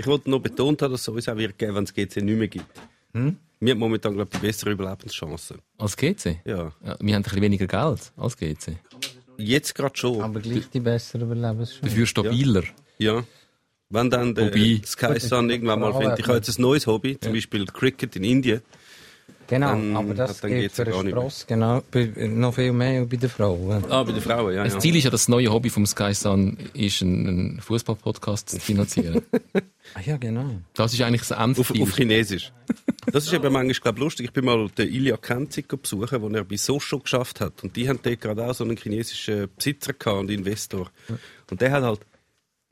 Ich wollte noch betont haben, dass es uns auch wird geben, wenn es GC nicht mehr gibt. Hm? Wir haben momentan, glaube ich, die bessere Überlebenschancen. Als GC? Ja. ja. Wir haben ein bisschen weniger Geld als GC. Jetzt gerade schon. Aber gleich die bessere Überlebenschancen. Dafür stabiler. Ja. ja. Wenn dann der Wobei, Sky Sun irgendwann mal findet, ich habe jetzt ein neues Hobby, zum ja. Beispiel Cricket in Indien. Genau, dann, aber das geht für den Spross, genau, noch viel mehr bei den Frauen. Ah, bei den Frauen, ja. Das ja. Ziel ist ja, das neue Hobby vom Sky Sun ist, einen, Fußball-Podcast zu finanzieren. ah ja, genau. Das ist eigentlich das Endziel. Auf, auf Chinesisch. Das ist eben manchmal, glaube lustig. Ich bin mal den Ilya Kenzig besuchen, den er bei Socho geschafft hat. Und die haben dort gerade auch so einen chinesischen Besitzer und Investor. Und der hat halt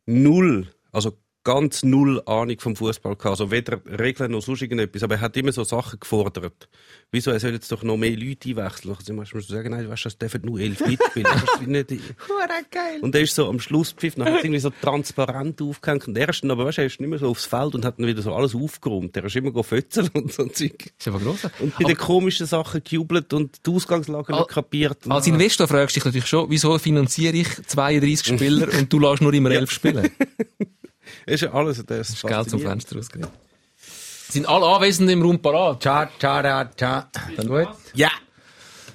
null, also ganz null Ahnung vom Fußball gehabt. Also weder Regeln noch sonst irgendetwas. Aber er hat immer so Sachen gefordert. Wieso, er soll jetzt doch noch mehr Leute einwechseln? Also, musst du sagen, nein, weißt du, es dürfen nur elf mitspielen. nicht... geil. Und er ist so am Schluss pfiff, dann hat irgendwie so transparent aufgehängt. Und er ist dann aber, weißt du, er ist nicht mehr so aufs Feld und hat dann wieder so alles aufgeräumt. Er ist immer gefötzeln und so Zeug. Ist aber gross. Und bei aber... den komischen Sachen gejubelt und die Ausgangslage nicht kapiert. Als Investor fragst du dich natürlich schon, wieso finanziere ich 32 Spieler und du lässt nur immer elf spielen? Ist ja alles das. ist Geld zum Fenster rausgehen. Sind alle Anwesenden im Raum parat? Tja, tja, tja. Gut? Ja.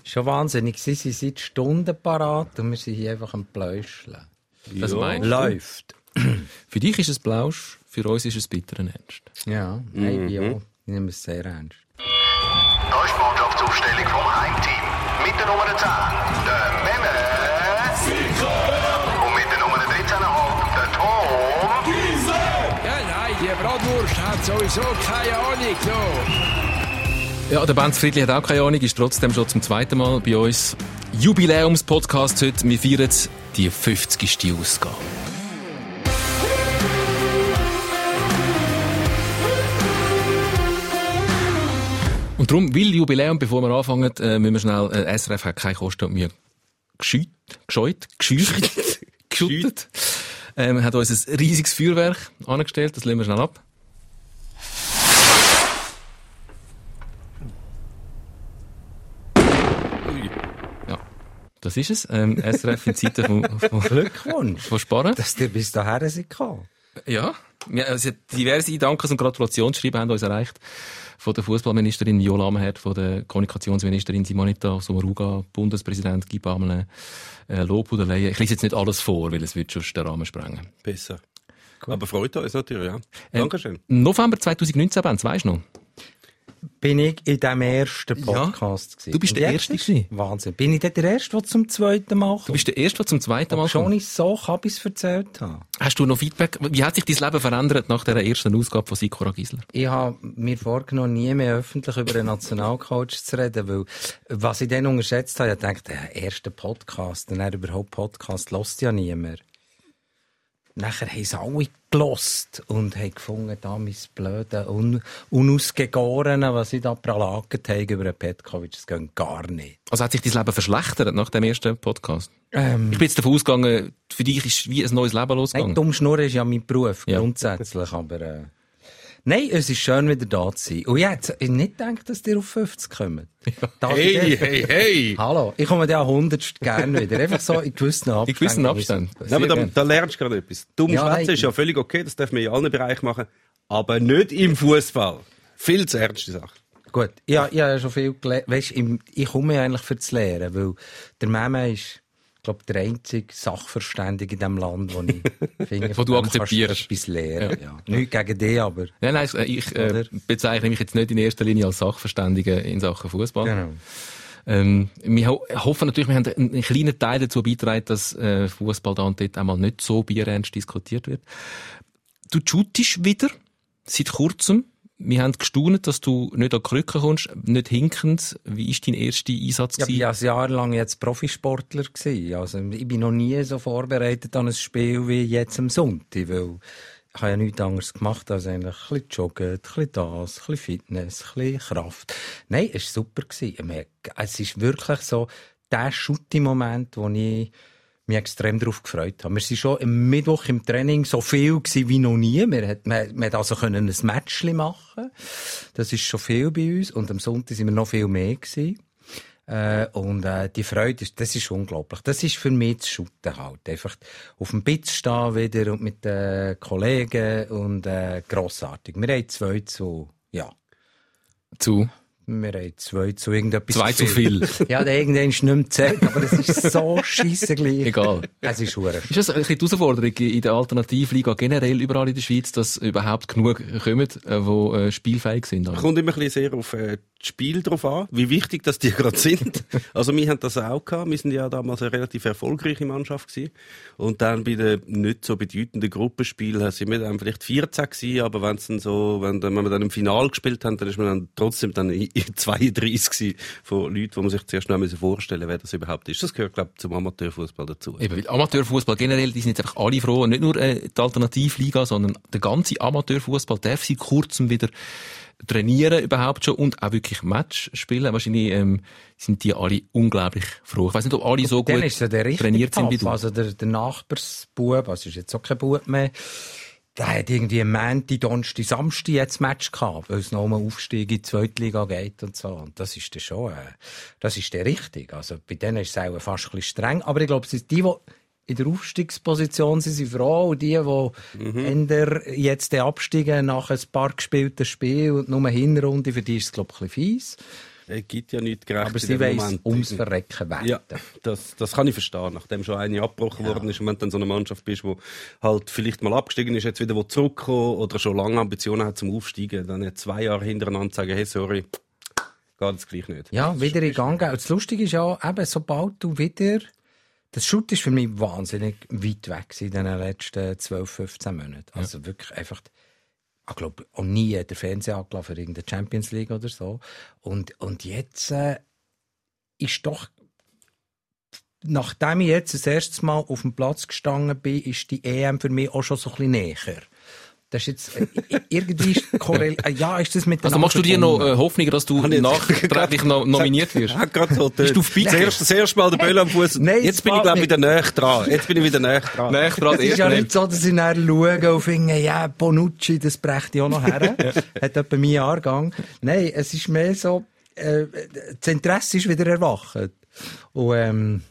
Schon wahnsinnig. Sie sind seit Stunden parat und wir sind hier einfach am Pläuscheln. Das ja. meinst Läuft. Für dich ist es Blausch, für uns ist es bitteren Ernst. Ja, mhm. ja. Ich nehme es sehr ernst. Da ist die Mannschaftsaufstellung vom hat sowieso keine Ahnung. So. Ja, der Benz Friedli hat auch keine Ahnung, ist trotzdem schon zum zweiten Mal bei uns. Jubiläumspodcast heute. Wir feiern die 50. Ausgabe. Und darum, will Jubiläum, bevor wir anfangen, äh, müssen wir schnell, äh, SRF hat keine Kosten und wir gescheut, gescheut, gescheucht, geschüttet. Ähm, hat uns ein riesiges Feuerwerk angestellt, das lehnen wir schnell ab. Das ist es. Ähm, SRF in Zeiten von, von Glückwunsch. Von Sparen. Dass ihr bis dahin sind gekommen. Ja, ja also diverse Dankes- und Gratulationsschreiben haben uns erreicht. Von der Fußballministerin Viola Amherd, von der Kommunikationsministerin Simonita Sommaruga, Bundespräsident Guy Parmelin, äh, Lob oder Leyen. Ich lese jetzt nicht alles vor, weil es wird schon den Rahmen sprengen. Besser. Gut. Aber freut uns natürlich, ja. Ähm, Dankeschön. November 2019, Ben, weißt du noch? Bin ich in dem ersten Podcast. Ja, du bist der Erste gewesen. Wahnsinn. Bin ich der Erste, der zum zweiten Mal kommt? Du bist der Erste, der zum zweiten Mal kommt. Schon ich so Kabis erzählt habe. Hast du noch Feedback? Wie hat sich dein Leben verändert nach der ersten Ausgabe von Sikora Gisler? Ich habe mir vorgenommen, nie mehr öffentlich über einen Nationalcoach zu reden, weil was ich dann unterschätzt habe, ich dachte, der erste Podcast, dann überhaupt Podcast, lässt ja niemand. Nachher haben sie alle gelost und haben gefunden, da mein blöde, un unausgegorene, was sie da pralagert haben über den Petkovic, das geht gar nicht. Also hat sich dein Leben verschlechtert nach dem ersten Podcast? Ähm, ich bin jetzt davon ausgegangen, für dich ist wie ein neues Leben losgegangen. Nein, dumm Schnurren ist ja mein Beruf, ja. grundsätzlich, aber... Äh, Nein, es ist schön, wieder da zu sein. Und jetzt, ich nicht gedacht, dass ihr auf 50 kommt. Ja. Hey, hey, hey! Hallo, ich komme dir an 100 gerne wieder. Einfach so in gewissen Abständen. In gewissen Abständen. Nein, aber da, da lernst du gerade etwas. Dumm ja, ist ja völlig okay, das dürfen wir in allen Bereichen machen. Aber nicht im Fußball. Viel zu ernste Sache. Gut, ja, ich habe ja schon viel gelernt. Weißt, ich komme ja eigentlich für das Lehren, weil der Mama ist glaube, der einzige Sachverständige in diesem Land, wo ich finde, wo du akzeptierst. Etwas lernen, ja. ja. Nicht gegen dich, aber. Nein, nein, ich äh, bezeichne mich jetzt nicht in erster Linie als Sachverständige in Sachen Fußball. Genau. Ähm, wir ho hoffen natürlich, wir haben einen kleinen Teil dazu beigetragen, dass äh, Fußball da und dort einmal nicht so bierernst diskutiert wird. Du shootest wieder, seit kurzem wir haben gestaunt, dass du nicht an die Krücke kommst, nicht hinkend. Wie war dein erster Einsatz? Ja, ich war ein Jahr lang jetzt Profisportler. Gewesen. Also, ich bin noch nie so vorbereitet an ein Spiel wie jetzt am Sonntag, weil ich habe ja nichts anderes gemacht als eigentlich ein bisschen joggen, ein bisschen das, ein bisschen Fitness, ein bisschen Kraft. Nein, es war super. Es ist wirklich so der Schutti-Moment, wo ich mich extrem darauf gefreut habe. Wir waren schon am Mittwoch im Training so viel wie noch nie. Wir man also ein Match machen. Das ist schon viel bei uns. Und am Sonntag sind wir noch viel mehr gewesen. Äh, und äh, die Freude, ist, das ist unglaublich. Das ist für mich das Shooten halt. Einfach auf dem Bitz stehen wieder und mit den Kollegen und äh, grossartig. Wir haben zwei zu, ja, Zu. Wir haben zwei zu irgendetwas Zwei zu viel. Ja, der irgendwann ist nicht mehr zählt, aber es ist so scheisse gleich. Egal. Es ist hure. Ist das ein bisschen die Herausforderung in der Alternativliga generell überall in der Schweiz, dass überhaupt genug kommen, die äh, spielfähig sind? Kommt immer ein bisschen sehr auf äh, das Spiel drauf an, wie wichtig das die gerade sind. Also wir haben das auch gehabt. Wir sind ja damals eine relativ erfolgreiche Mannschaft gewesen. Und dann bei den nicht so bedeutenden Gruppenspielen sind wir dann vielleicht 14 gewesen, aber wenn dann so, wenn, wenn wir dann im Finale gespielt haben, dann ist man dann trotzdem dann in in 32 gewesen von Leuten, wo man sich zuerst noch vorstellen, wer das überhaupt ist. Das gehört, glaube ich, zum Amateurfußball dazu. Eben, weil Amateurfußball generell, die sind jetzt einfach alle froh. Nicht nur äh, die Alternativliga, sondern der ganze Amateurfußball darf seit kurzem wieder trainieren überhaupt schon und auch wirklich Match spielen. Wahrscheinlich ähm, sind die alle unglaublich froh. Ich weiß nicht, ob alle so Dann gut ist der richtige trainiert sind wie du. Also der, der Nachbarsbub, also ist jetzt auch kein Bub mehr, der hat irgendwie am Montag, Donnerstag, Samstag jetzt Match gehabt, weil es noch um Aufstieg in die Zweitliga geht und so. Und das ist dann schon, äh, das ist der richtig. Also bei denen ist es auch fast ein bisschen streng. Aber ich glaube, es sind die, die in der Aufstiegsposition sind, sind froh. Und die, die änder jetzt den absteigen nach ein paar gespielten Spielen und nur Hinrunde, für die ist es, glaube ich, ein bisschen fies. Es gibt ja nichts gerecht Aber sie weiss ums Verrecken werden. Ja, das, das kann ich verstehen. Nachdem schon eine abgebrochen worden ist und wenn du dann so eine Mannschaft bist, die halt vielleicht mal abgestiegen ist, jetzt wieder wo zurückkommen oder schon lange Ambitionen hat zum Aufsteigen, dann nicht zwei Jahre hintereinander sagen, hey, sorry, geht jetzt gleich nicht. Ja, wieder in Gang gehen. Das Lustige ist ja, eben, sobald du wieder, das Shoot ist für mich wahnsinnig weit weg in den letzten 12, 15 Monaten. Also wirklich einfach, ich glaube, auch nie der Fernseher angelaufen für irgendeine Champions League oder so. Und, und jetzt, äh, ist doch, nachdem ich jetzt das erste Mal auf dem Platz gestanden bin, ist die EM für mich auch schon so ein bisschen näher. Das ist jetzt, äh, irgendwie ist korrel äh, ja, ist das mit Also machst du dir noch äh, Hoffnung, dass du nachträglich noch nominiert wirst? Ja, gerade so. Bist du auf das, erste, das erste Mal der Böll am Fuß. Nein, Jetzt bin ich, glaube ich, wieder näher dran. Jetzt bin ich wieder näher dran. Nein, dran, Es ist ja nicht so, dass ich dann schaue und finde, ja, Bonucci, das brecht ich auch noch her. Hat etwa meinen Jahrgang. Nein, es ist mehr so, äh, das Interesse ist wieder erwacht. Und, ähm,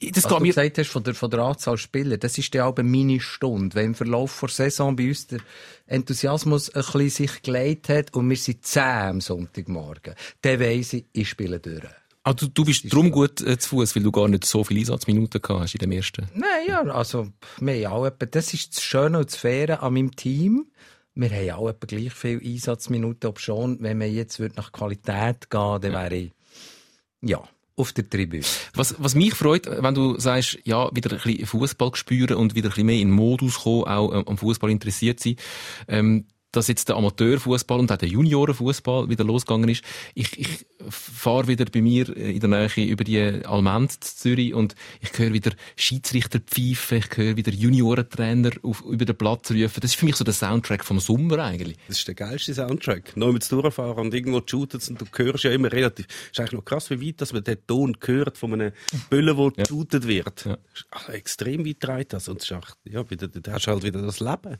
Das was geht du mir, gesagt hast von der, von der Anzahl Spieler, das ist ja auch meine Stunde. Wenn im Verlauf der Saison bei uns der Enthusiasmus ein bisschen sich geleitet hat und wir sind zehn am Sonntagmorgen, dann weiss ich, ich spiele durch. ah, du, du bist drum gut äh, zu Fuß, weil du gar nicht so viele Einsatzminuten gehabt hast in dem ersten. Nein, ja, also, wir haben auch etwa, das ist das Schöne und das Faire an meinem Team. Wir haben auch etwa gleich viele Einsatzminuten, ob schon, wenn man jetzt würde nach Qualität gehen, dann wäre ich, ja, auf der Tribüne. Was, was mich freut, wenn du sagst, ja, wieder ein bisschen Fußball spüren und wieder ein bisschen mehr in den Modus kommen, auch ähm, am Fußball interessiert sein, ähm, dass jetzt der Amateurfußball und auch der Juniorenfußball wieder losgegangen ist. Ich, ich fahre wieder bei mir in der Nähe über die Almend zu Zürich und ich höre wieder Schiedsrichter pfeifen, ich höre wieder Juniorentrainer auf, über den Platz rufen. Das ist für mich so der Soundtrack vom Sommer eigentlich. Das ist der geilste Soundtrack. Neu mit durchfahren und irgendwo shootet und du hörst ja immer relativ. ist eigentlich noch krass, wie weit, dass man den Ton hört von einem Böllen, wo Ja. geshootet wird. Ja. Ist extrem weit dreht das. Und es ist echt, ja, wieder, da hast halt wieder das Leben.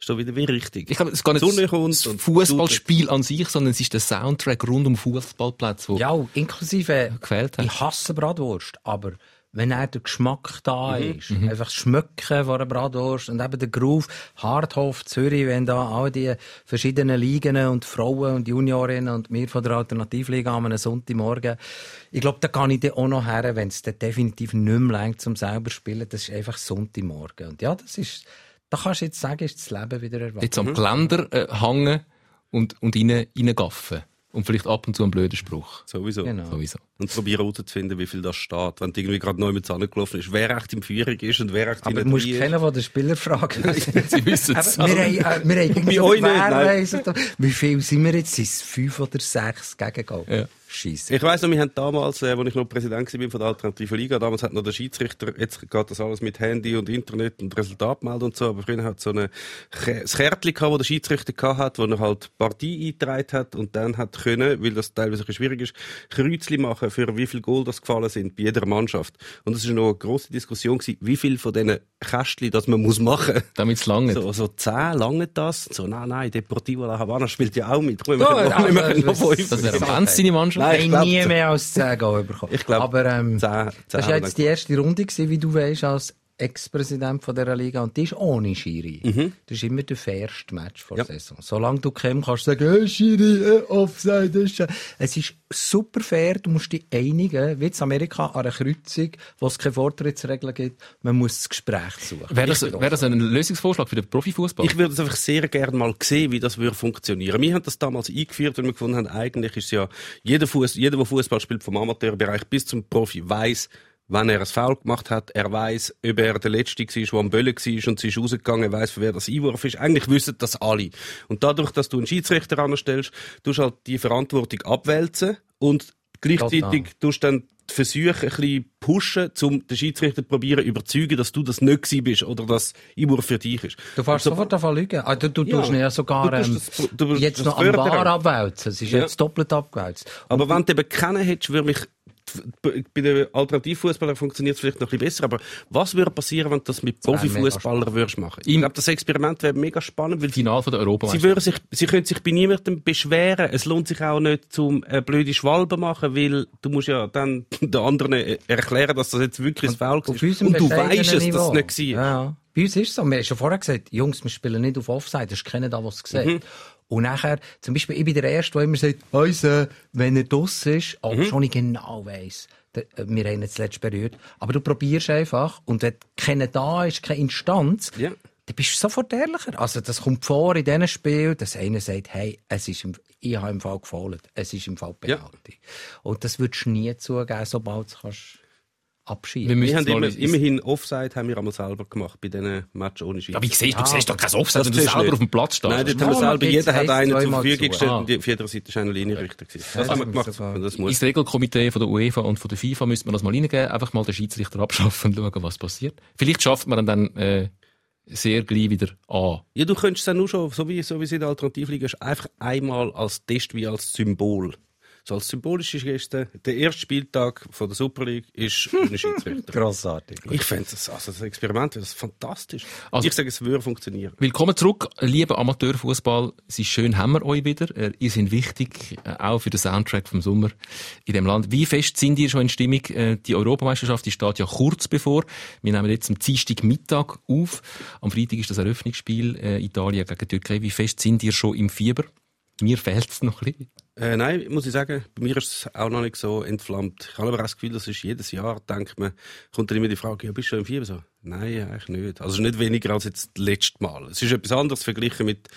Ist doch wieder wie richtig. Ich glaube, es ist gar nicht Sonne kommt das Fußballspiel an sich, sondern es ist der Soundtrack rund um Fußballplatz, wo Ja, inklusive, gefehlt hat. ich hasse Bratwurst, aber wenn er der Geschmack da Mhm, ist, einfach das Schmücken von einer Bratwurst und eben der Groove, Hardhof, Zürich, wenn da all die verschiedenen Ligen und Frauen und Juniorinnen und wir von der Alternativliga am einem Sonntagmorgen, ich glaube, da kann ich dann auch noch her, wenn es definitiv nicht mehr reicht, zum selber zu spielen, das ist einfach Sonntagmorgen. Und ja, das ist, da kannst du jetzt sagen, ist das Leben wieder erwacht. jetzt am Geländer äh, hängen und, und rein, reingaffen. Und vielleicht ab und zu einen blöden Spruch. Sowieso. Genau. Sowieso. Und probieren herauszufinden, wie viel das steht. Wenn du irgendwie gerade neu mit angelaufen ist, wer echt in Führung ist und wer echt Aber du hinten musst drin ist. keinen von den Spielern fragen. Sie wissen es. Wir haben, äh, wir haben irgendwie so nicht, Wie viel sind wir jetzt? Sind es fünf oder sechs Gegengol? Ja. Scheisse. Ich weiss noch, wir haben damals, äh, als ich noch Präsident war von der Alternativen Liga, damals hat noch der Schiedsrichter, jetzt geht das alles mit Handy und Internet und Resultatmeldung und so, aber früher hat so eine, das Kärtchen gehabt, wo der Schiedsrichter gehabt hat, wo er halt Partie eingetragen hat und dann hat können, weil das teilweise ein schwierig ist, Kreuzli machen, für wie viel Goal das gefallen sind bei jeder Mannschaft. Und es war noch eine grosse Diskussion gewesen, wie viel von diesen Kästchen, das man muss machen. Damit es lange. So, so zehn lange das? So, nein, nein, Deportivo La Habana spielt ja auch mit. Komm, wir noch- ja, wir können noch das- fünf. Das wäre ganz deine Mannschaft. Nein, ich glaub, nie mehr als 10 Goal bekommen. Ich glaub, Aber ähm, das war jetzt die erste Runde, gewesen, wie du weißt, als Ex-Präsident dieser Liga. Und die ist ohne Schiri. Das ist immer der fairste Match vor Ja. der Saison. Solange du Kim kannst sagen, hey, Schiri, äh, Offside, das ist... äh». Es ist super fair, du musst dich einigen, wie in Amerika, an einer Kreuzung, wo es keine Vortrittsregeln gibt. Man muss das Gespräch suchen. Wäre das, wäre das ein Lösungsvorschlag für den Profifußball? Ich würde es einfach sehr gerne mal sehen, wie das würde funktionieren. Wir haben das damals eingeführt, weil wir gefunden haben, eigentlich ist es ja, jeder, Fuß, jeder, der Fußball spielt, vom Amateurbereich bis zum Profi, weiß, wenn er ein Foul gemacht hat, er weiß, ob er der Letzte war, der am Böllen war und sie ist rausgegangen, er weiß, für wer das Einwurf ist. Eigentlich wissen das alle. Und dadurch, dass du einen Schiedsrichter anstellst, tust du halt die Verantwortung abwälzen und gleichzeitig tust du dann die Versuche ein bisschen pushen, um den Schiedsrichter zu probieren, überzeugen, dass du das nicht gewesen bist oder dass Einwurf für dich ist. Du fährst sofort davon lügen. Ah, du, du Ja. tust ja sogar Du ähm, das- du jetzt noch am. Bar abwälzen. Es ist Ja. jetzt doppelt abgewälzt. Aber wenn du eben kennen hättest, würde mich bei den Alternativfußballern funktioniert es vielleicht noch ein bisschen besser, aber was würde passieren, wenn du das mit Profifußballern würdest machen? Ich glaube, das Experiment wäre mega spannend, weil Final von der sie Europameisterschaft. würden sich, sie können sich bei niemandem beschweren. Es lohnt sich auch nicht zum äh, blöde Schwalbe machen, weil du musst ja dann den anderen äh, erklären, dass das jetzt wirklich ein Foul ist. Und du weißt es, dass es nicht war. Ja, ja. Bei uns ist es so. Wir haben schon vorher gesagt, Jungs, wir spielen nicht auf Offside. Das ist keiner da, was es sieht. Mhm. Und nachher, zum Beispiel, ich bin der Erste, der immer sagt, Heise, wenn er draus ist, auch Mhm. schon ich genau weiss, der- äh, wir haben ihn zuletzt berührt. Aber du probierst einfach, und wenn keiner da ist, keine Instanz, Ja. dann bist du sofort ehrlicher. Also, das kommt vor in diesen Spielen, dass einer sagt, hey, es ist im, ich habe im Fall gefallen. Es ist im Fall Ja. Penalty. Und das würdest du nie zugeben, sobald du kannst abschieben Wir müssen Wir haben immer, immerhin Offside haben wir einmal selber gemacht bei diesen Match ohne Schiedsrichter. Ja, wie siehst du? Du siehst doch kein Offside, Das wenn du selber nicht. auf dem Platz stehst. Nein, dort haben wir selber, jeder hat einen zur Verfügung zu. gestellt Ah. und die- auf jeder Seite ist einer Linienrichter gewesen. Das das haben wir gemacht. Das muss. Ins Regelkomitee von der UEFA und von der FIFA müsste man das mal reingeben, einfach mal den Schiedsrichter abschaffen und schauen, was passiert. Vielleicht schafft man ihn dann äh, sehr gleich wieder an. Ja, du könntest es dann nur schon, so wie, so wie es in der Alternativliga ist, einfach einmal als Test wie als Symbol. So als symbolische Geste. Der erste Spieltag von der Super League ist ohne Schiedsrichter. Grossartig. ich fände das, also das Experiment das fantastisch. Also- ich sage, es würde funktionieren. Willkommen zurück, lieber Amateurfußball. Es ist schön, haben wir euch wieder. Äh, Ihr seid wichtig, äh, auch für den Soundtrack vom Sommer in dem Land. Wie fest sind ihr schon in Stimmung? Äh, Die Europameisterschaft die steht ja kurz bevor. Wir nehmen jetzt am Dienstagmittag auf. Am Freitag ist das Eröffnungsspiel Italien gegen Türkei. Wie fest sind ihr schon im Fieber? Mir fehlt es noch ein bisschen. Äh, nein, muss ich sagen, bei mir ist es auch noch nicht so entflammt. Ich habe aber auch das Gefühl, das ist jedes Jahr, denkt man, kommt dann immer die Frage, ja, bist du schon im Fieber? So, nein, eigentlich nicht. Also nicht weniger als jetzt das letzte Mal. Es ist etwas anderes verglichen mit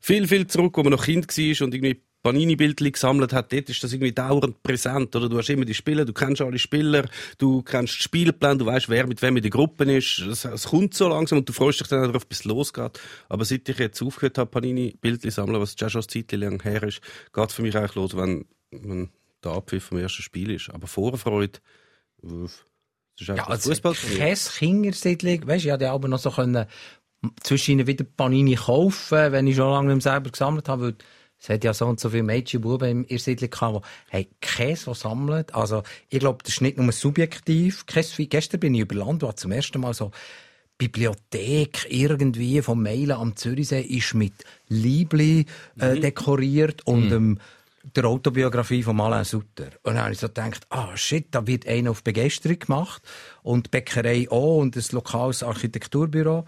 viel, viel zurück, wo man noch Kind war und irgendwie Panini-Bildchen gesammelt hat, dort ist das irgendwie dauernd präsent, oder? Du hast immer die Spieler, du kennst alle Spieler, du kennst die Spielpläne, du weißt, wer mit wem in der Gruppe ist. Es, es kommt so langsam und du freust dich dann darauf, bis es losgeht. Aber seit ich jetzt aufgehört habe, Panini-Bildchen sammeln, was jetzt schon eine Zeit lang her ist, geht für mich eigentlich los, wenn, wenn der Abpfiff vom ersten Spiel ist. Aber Vorfreude, das ist Ja, also Fußball. keine Kindersiedlung. Weisst du, ich hätte aber noch so können, zwischen ihnen wieder Panini kaufen, wenn ich schon lange nicht selber gesammelt habe, weil es hat ja so und so viele Mädchen und Buben in ihrer Siedlung gehabt, die haben Käse sammeln. Also, ich glaube, das ist nicht nur subjektiv. Käse, gestern bin ich über Land, habe zum ersten Mal so Bibliothek irgendwie vom Meilen am Zürichsee ist mit Liebli äh, dekoriert und ähm, der Autobiografie von Alain Sutter. Und dann habe ich so gedacht, ah shit, da wird einer auf Begeisterung gemacht und die Bäckerei auch und ein lokales Architekturbüro.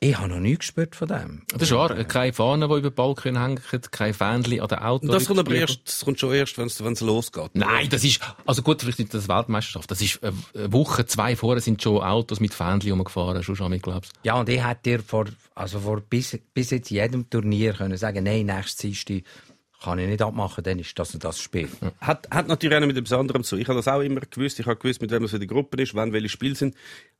Ich habe noch nichts gespürt von dem. Das ist wahr. Keine Fahnen, die über den Balkon hängen, kein Fähnchen an den Autos. das kommt aber erst, das kommt schon erst, wenn es, wenn es losgeht. Nein, das ist, also gut, vielleicht nicht das Weltmeisterschaft. Das ist äh, eine Woche, zwei vorher sind schon Autos mit Fähnchen rumgefahren, schon schon, ich glaub's. Ja, und ich hätte dir vor, also vor bis, bis jetzt jedem Turnier können sagen, nein, nächstes Dienstag kann ich nicht abmachen, dann ist das und das Spiel. Hat, hat natürlich auch noch mit etwas anderem zu. Ich habe das auch immer gewusst. Ich habe gewusst, mit wem es für die Gruppe ist, wann welche Spiele sind.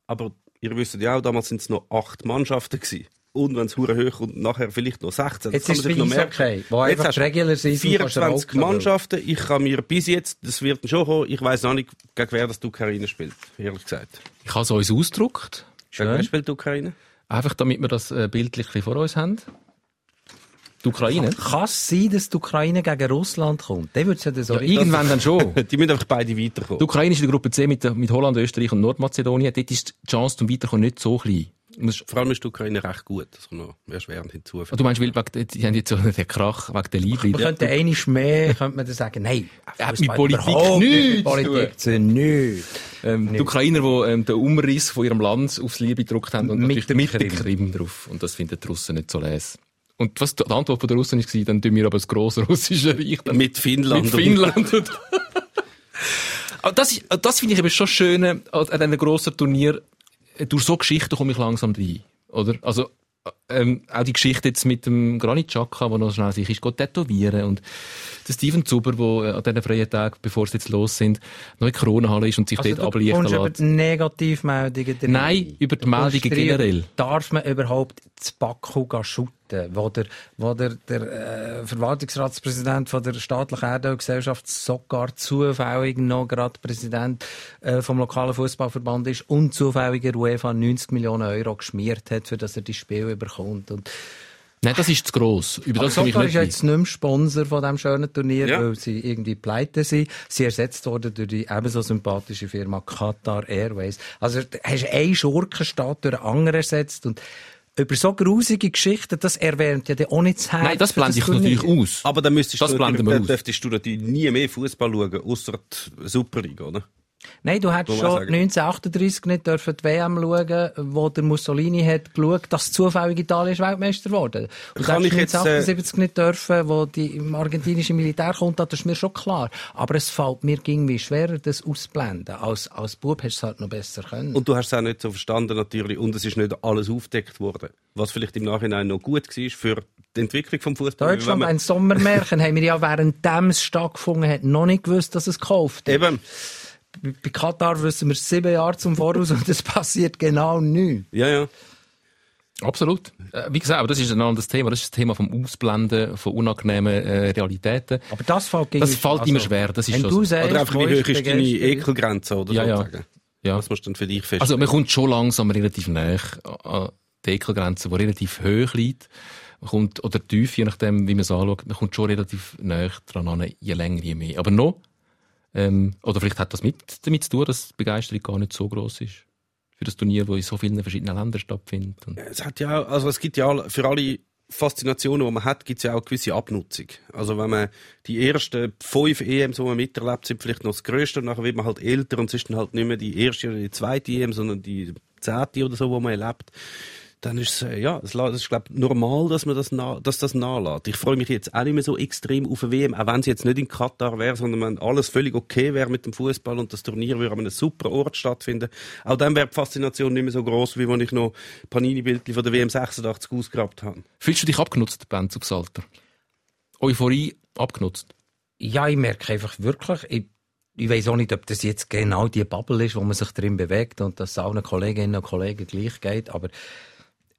Aber ihr wisst ja auch, damals sind es noch acht Mannschaften gewesen. Und wenn es hure hoch und nachher vielleicht noch 16. Jetzt kann ist es noch merken. Eishockey, wo Jetzt hast Regular Season kannst du 24 rocken, Mannschaften. Ich kann mir bis jetzt, das wird schon kommen, ich weiß noch nicht, gegen wer das die Ukraine spielt. Ehrlich gesagt. Ich habe es uns ausgedruckt. Gegen wer spielt die Ukraine? Einfach damit wir das äh, bildlich vor uns haben. Die Ukraine. Kann es sein, dass die Ukraine gegen Russland kommt? Dann würde es ja dann so Ja, irgendwann dann schon. Die müssen einfach beide weiterkommen. Die Ukraine ist in der Gruppe C mit, mit Holland, Österreich und Nordmazedonien. Dort ist die Chance zum Weiterkommen nicht so klein. Vor allem ist die Ukraine recht gut, das kommt noch erschwerend Ah, hinzufügen. Du meinst, weil die haben jetzt so den Krach wegen der Liebe. Man könnte einmal mehr, könnte man dann sagen, nein, Ja, mit Politik nichts mit Politik zu tun, nichts. Ähm, die Ukrainer, die ähm, den Umriss von ihrem Land aufs Liebe gedruckt haben und Mit natürlich dem mit dem Krim. Krim drauf. Und das finden die Russen nicht so les. Und was die Antwort von der Russen war, dann tun wir aber das grosse russische Reich dann Mit Finnland. mit Finnland. Und Aber das, das finde ich eben schon schön äh, an einem grossen Turnier. Äh, Durch so Geschichten komme ich langsam rein. Oder? Also, ähm, auch die Geschichte jetzt mit dem Granit Xhaka, der noch schnell sich ist, geht tätowieren. Und der Steven Zuber, der an diesen freien Tagen, bevor sie jetzt los sind, noch in die Corona-Halle ist und sich Also dort ablichten kommst über lässt. die Negativmeldungen. Nein, über die Meldungen generell. Darf man überhaupt das Baku shooten? Wo der, wo der, der äh, Verwaltungsratspräsident von der staatlichen Erdölgesellschaft sogar zufällig noch gerade Präsident äh, vom lokalen Fußballverband ist und zufällig der UEFA 90 Millionen Euro geschmiert hat, für dass er die Spiele überkommt. Und Nein, das ist zu gross. Über das komme ich Sogar nicht ist jetzt nicht mehr Sponsor von diesem schönen Turnier, Ja. weil sie irgendwie pleite sind. Sie ersetzt worden durch die ebenso sympathische Firma Qatar Airways. Also, du hast einen Schurkenstaat durch einen anderen ersetzt und über so grusige Geschichten, das erwärmt ja auch nicht das Herz. Nein, das blende ich Turnier. natürlich aus. Aber dann müsstest Das du dürftest du natürlich nie mehr Fußball schauen, außer die Superliga, oder? Nein, du hättest man schon sagen. 1938 nicht dürfen die WM schauen, wo der Mussolini hat geschaut, dass zufällig Italien ist Weltmeister geworden. Und Kann du ich hättest jetzt, äh, 1978 nicht dürfen, wo die im argentinischen Militär kommt, das ist mir schon klar. Aber es fällt mir irgendwie schwerer, das auszublenden. Als, als Bub hast du es halt noch besser können. Und du hast es auch nicht so verstanden natürlich und es ist nicht alles aufgedeckt worden. Was vielleicht im Nachhinein noch gut war für die Entwicklung vom Fußball. Deutschland, ein Sommermärchen, haben wir ja währenddem es stattgefunden hat, noch nicht gewusst, dass es gekauft hat. Eben, Bei Katar wissen wir sieben Jahre zum Voraus und es passiert genau nichts. ja, ja. Absolut. Äh, Wie gesagt, aber das ist ein anderes Thema. Das ist das Thema vom Ausblenden von unangenehmen äh, Realitäten. Aber das fällt Das fällt immer schwer, das ist wenn schon du so. sagst, Oder einfach, wie hoch ist deine? Ekelgrenze, oder Ja, ja. Ja. Das musst du dann für dich feststellen. Also man kommt schon langsam relativ nah an die Ekelgrenze, die relativ hoch liegt. Man kommt, oder tief, je nachdem, wie man es anschaut. Man kommt schon relativ nah dran an, je länger, je mehr. Aber noch, ähm, oder vielleicht hat das mit, damit zu tun, dass die Begeisterung gar nicht so groß ist. Für das Turnier, das in so vielen verschiedenen Ländern stattfindet. Und Es hat ja, also es gibt ja für alle Faszinationen, die man hat, gibt es ja auch eine gewisse Abnutzung. Also wenn man die ersten fünf EMs, die man miterlebt, sind vielleicht noch das Größte und nachher wird man halt älter und es ist dann halt nicht mehr die erste oder die zweite EM, sondern die zehnte oder so, wo man erlebt. Dann ist es, äh, ja, es ist, glaube normal, dass man das, na, dass das nachlässt. Ich freue mich jetzt auch nicht mehr so extrem auf eine WM, auch wenn sie jetzt nicht in Katar wäre, sondern wenn alles völlig okay wäre mit dem Fußball und das Turnier würde an einem super Ort stattfinden. Auch dann wäre die Faszination nicht mehr so groß, wie wenn ich noch Panini-Bildchen von der WM 86 ausgegrabt habe. Fühlst du dich abgenutzt, Ben Zugsalter? Euphorie abgenutzt? Ja, ich merke einfach wirklich, ich, ich weiß auch nicht, ob das jetzt genau die Bubble ist, wo man sich drin bewegt und dass es allen Kolleginnen und Kollegen gleich geht, aber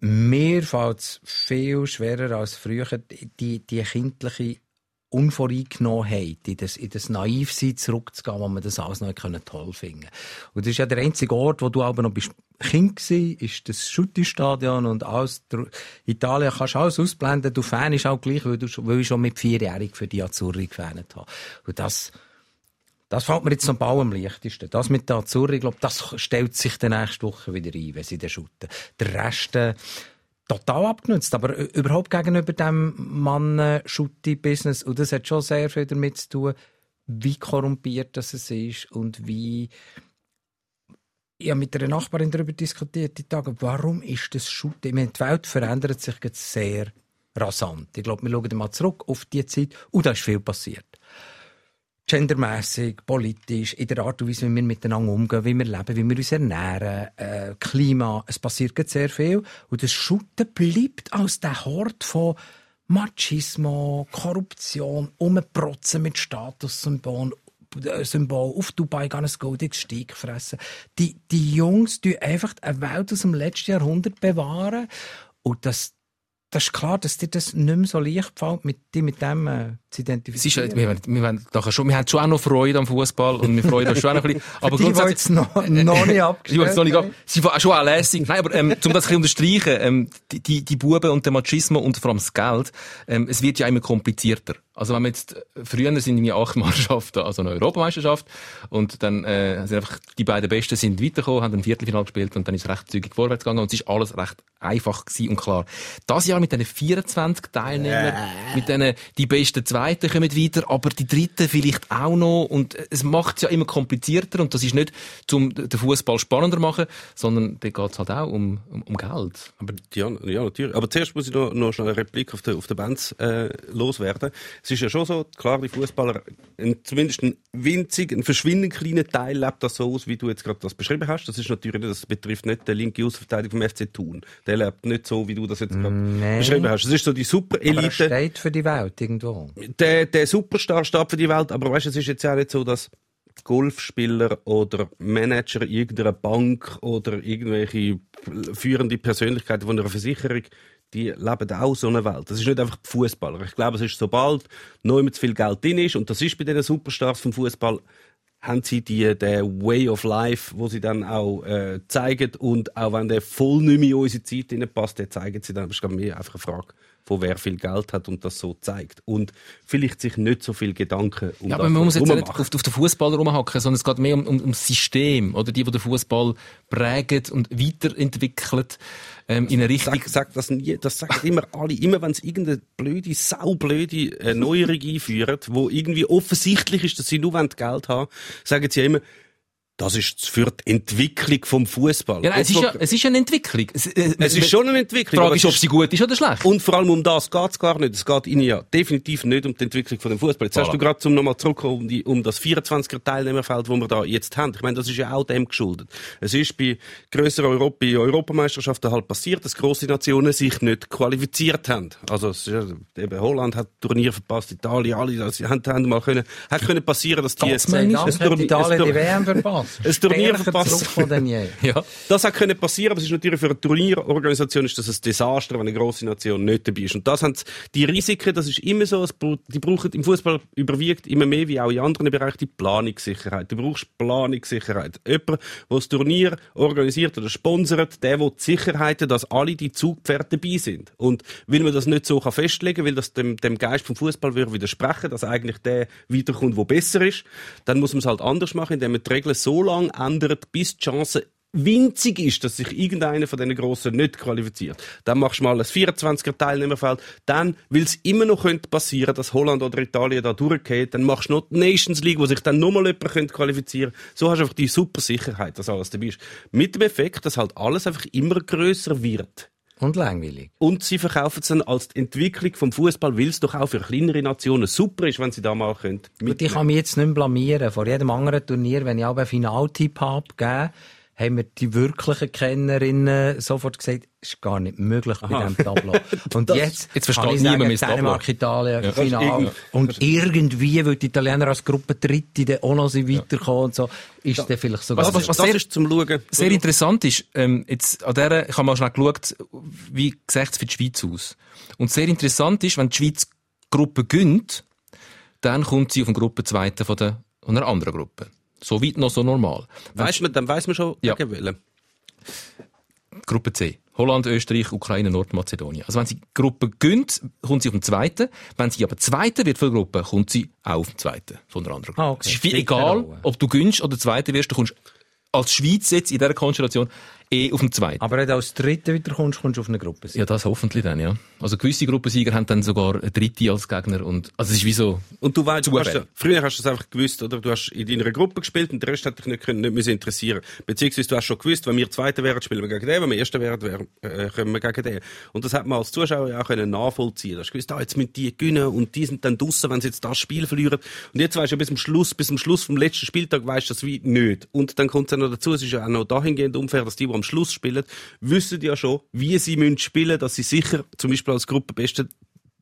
mir fällt es viel schwerer als früher, die, die kindliche Unvoreingenommenheit, in das, in das Naivsein zurückzugehen, wo man das alles noch toll finden Und das ist ja der einzige Ort, wo du aber noch bist. Kind gsi, ist das Schutti-Stadion und alles, Italien kannst du alles ausblenden, du Fan ist auch gleich, weil, du, schon- weil ich schon mit vierjährig für die Azzurri gefähnet habe. Und das, das fällt mir jetzt am Bau am leichtesten. Das mit der Azzurri, ich glaube, das stellt sich dann nächste Woche wieder ein, wenn sie den shooten. Der Rest, äh, total abgenutzt, aber ü- überhaupt gegenüber dem Mann-Schutti-Business. Und das hat schon sehr viel damit zu tun, wie korrumpiert das es ist und wie ich habe mit einer Nachbarin darüber diskutiert, die Tage, warum ist das Shooting? Ich meine, die Welt verändert sich jetzt sehr rasant. Ich glaube, wir schauen mal zurück auf die Zeit und da ist viel passiert. Gendermäßig, politisch, in der Art und Weise, wie wir miteinander umgehen, wie wir leben, wie wir uns ernähren, äh, Klima, es passiert sehr viel. Und das Shooten bleibt als der Hort von Machismo, Korruption, Umprotzen mit Statussymbolen, Symbol auf Dubai gehen ein goldiges Steak fressen. Die, die Jungs die einfach eine Welt aus dem letzten Jahrhundert bewahren. Und das, das ist klar, dass dir das nicht mehr so leicht fällt, mit, dich mit dem äh, zu Es ist, identifizieren. wir, wir, wollen nachher schon, wir haben schon auch noch Freude am Fußball und wir freuen uns schon auch noch ein bisschen. Aber die, die jetzt noch, noch nicht Die abgestellt wollen es noch nicht haben. ab. Sie war schon auch lässig. Nein, aber ähm, um das ein bisschen unterstreichen, ähm, die, die, die Buben und der Machismo und vor allem das Geld, ähm, es wird ja immer komplizierter. Also wenn man jetzt, äh, früher sind irgendwie acht Mannschaften, also eine Europameisterschaft, und dann äh, sind einfach die beiden Besten sind weitergekommen, haben ein Viertelfinale gespielt und dann ist es recht zügig vorwärts gegangen und es ist alles recht einfach gewesen und klar. Das Jahr mit diesen 24 Teilnehmern, mit denen die besten Zweiten kommen weiter, aber die Dritten vielleicht auch noch und es macht es ja immer komplizierter und das ist nicht, um den Fußball spannender zu machen, sondern da geht es halt auch um, um, um Geld. Aber ja, ja, natürlich. Aber zuerst muss ich noch, noch schnell eine Replik auf den, auf den Bands äh, loswerden. Es ist ja schon so, klar, die Fußballer, zumindest ein winzig, ein verschwindend kleiner Teil lebt das so aus, wie du jetzt gerade das beschrieben hast. Das ist natürlich, das betrifft nicht den linken Außenverteidiger vom FC Thun. Der lebt nicht so, wie du das jetzt gerade Nein. beschrieben hast. Es ist so die er Superelite. steht für die Welt irgendwo. Der, der Superstar steht für die Welt, aber weißt, du, es ist jetzt ja auch nicht so, dass Golfspieler oder Manager irgendeiner Bank oder irgendwelche führende Persönlichkeiten von einer Versicherung, die leben auch so eine Welt. Das ist nicht einfach die Fußballer. Ich glaube, es ist sobald noch zu viel Geld drin ist, und das ist bei den Superstars vom Fußball, haben sie die, den Way of Life, wo sie dann auch äh, zeigen und auch wenn der voll nicht mehr in unsere Zeit passt, den zeigen sie dann. Aber es ist mehr einfach eine Frage, von wer viel Geld hat und das so zeigt. Und vielleicht sich nicht so viel Gedanken um Ja, das aber man muss jetzt nicht auf, auf den Fußball rumhacken, sondern es geht mehr um, um, um das System oder die, die den Fußball prägen und weiterentwickeln ähm, in eine Richtung. Sag, sag das nie, das sagen immer alle. Immer wenn sie irgendeine blöde, saublöde äh, Neuerung einführen, wo irgendwie offensichtlich ist, dass sie nur Geld haben, sagen sie ja immer, das ist für die Entwicklung vom Fußball. Ja, nein, es ist ja, es ist ja eine Entwicklung. Es, äh, es ist schon eine Entwicklung. Die Frage ist, es ob sie gut ist oder schlecht. Und vor allem um das geht's gar nicht. Es geht Ihnen ja definitiv nicht um die Entwicklung von dem Fußball. Jetzt hast Voilà. du gerade zum nochmal zurückkommen um, die, um das 24er Teilnehmerfeld, wo wir da jetzt haben. Ich meine, das ist ja auch dem geschuldet. Es ist bei grösseren Europa, Europameisterschaften halt passiert, dass grosse Nationen sich nicht qualifiziert haben. Also es ist ja, eben Holland hat Turnier verpasst, Italien, alle, das haben, haben mal können, hat können passieren, dass die es Turnier- Italien es die WM verpasst. Es Turnier verpasst. ja. Das hat können passieren, aber es ist natürlich für eine Turnierorganisation ist das ein Desaster, wenn eine grosse Nation nicht dabei ist. Und das haben die Risiken, das ist immer so, die brauchen im Fußball überwiegt immer mehr wie auch in anderen Bereichen die Planungssicherheit. Du brauchst Planungssicherheit. Jemand, der das Turnier organisiert oder sponsert, der will die Sicherheit, dass alle die Zugpferde dabei sind. Und weil man das nicht so kann festlegen, weil das dem, dem Geist vom Fußball würde widersprechen, dass eigentlich der weiterkommt, wo besser ist, dann muss man es halt anders machen, indem man die Regeln so lange ändert, bis die Chance winzig ist, dass sich irgendeiner von diesen Grossen nicht qualifiziert. Dann machst du mal ein 24er Teilnehmerfeld. Dann, weil es immer noch könnte passieren, dass Holland oder Italien da durchgeht, dann machst du noch die Nations League, wo sich dann nochmal jemand könnte qualifizieren So hast du einfach die super Sicherheit, dass alles dabei ist. Mit dem Effekt, dass halt alles einfach immer grösser wird. Und langweilig. Und sie verkaufen es dann als die Entwicklung vom Fußball, weil es doch auch für kleinere Nationen super ist, wenn sie da mal können. Gut, ich kann mich jetzt nicht blamieren. Vor jedem anderen Turnier, wenn ich auch einen Finaltipp habe, gegeben, haben mir die wirklichen Kennerinnen sofort gesagt, ist gar nicht möglich bei diesem Tableau. Und jetzt, jetzt versteht kann ich niemand mehr das. Dänemark, Italien, Ja. Final. Und irgendwie, weil die Italiener als Gruppe Dritte dann auch noch weiterkommen und so, ist der vielleicht sogar... Was- was- was das sehr- ist zum Schauen. Sehr interessant ist, ähm, jetzt an der, ich habe mal schnell geschaut, wie sieht es für die Schweiz aus. Und sehr interessant ist, wenn die Schweiz Gruppe gönnt, dann kommt sie auf eine Gruppe Zweite von, der, von einer anderen Gruppe. So weit noch so normal. Weiss man, dann weiss man schon, Ja. gegen. Gruppe C. Holland, Österreich, Ukraine, Nordmazedonien. Also wenn sie die Gruppe gönnt, kommt sie auf den zweiten. Wenn sie aber Zweiter wird von der Gruppe, kommt sie auch auf den zweiten von der anderen Gruppe. Ah, okay. Es ist viel egal, ob du gönnst oder Zweiter wirst, du kommst als Schweiz jetzt in dieser Konstellation eh auf den zweiten. Aber wenn du als Dritte weiterkommst, kommst du auf eine Gruppe. Ja, das hoffentlich dann, ja. Also gewisse Gruppensieger haben dann sogar eine Dritte als Gegner und, also es ist wie so, Und du weißt, du hast, ja- früher hast du es einfach gewusst, oder? Du hast in deiner Gruppe gespielt und der Rest hat dich nicht, können, nicht müssen interessieren. Beziehungsweise du hast schon gewusst, wenn wir Zweiter wären, spielen wir gegen den, wenn wir Erster wären, wären äh, können wir gegen den. Und das hat man als Zuschauer ja auch können nachvollziehen. Du hast gewusst, ah, jetzt müssen die gewinnen und die sind dann draussen, wenn sie jetzt das Spiel verlieren. Und jetzt weißt du bis zum Schluss, bis zum Schluss vom letzten Spieltag weißt du das wie nicht. Und dann kommt es ja noch dazu, es ist ja auch noch dahingehend unfair, dass die, die am Schluss spielen, wissen ja schon, wie sie müssen spielen, dass sie sicher, zum Beispiel als Gruppenbeste,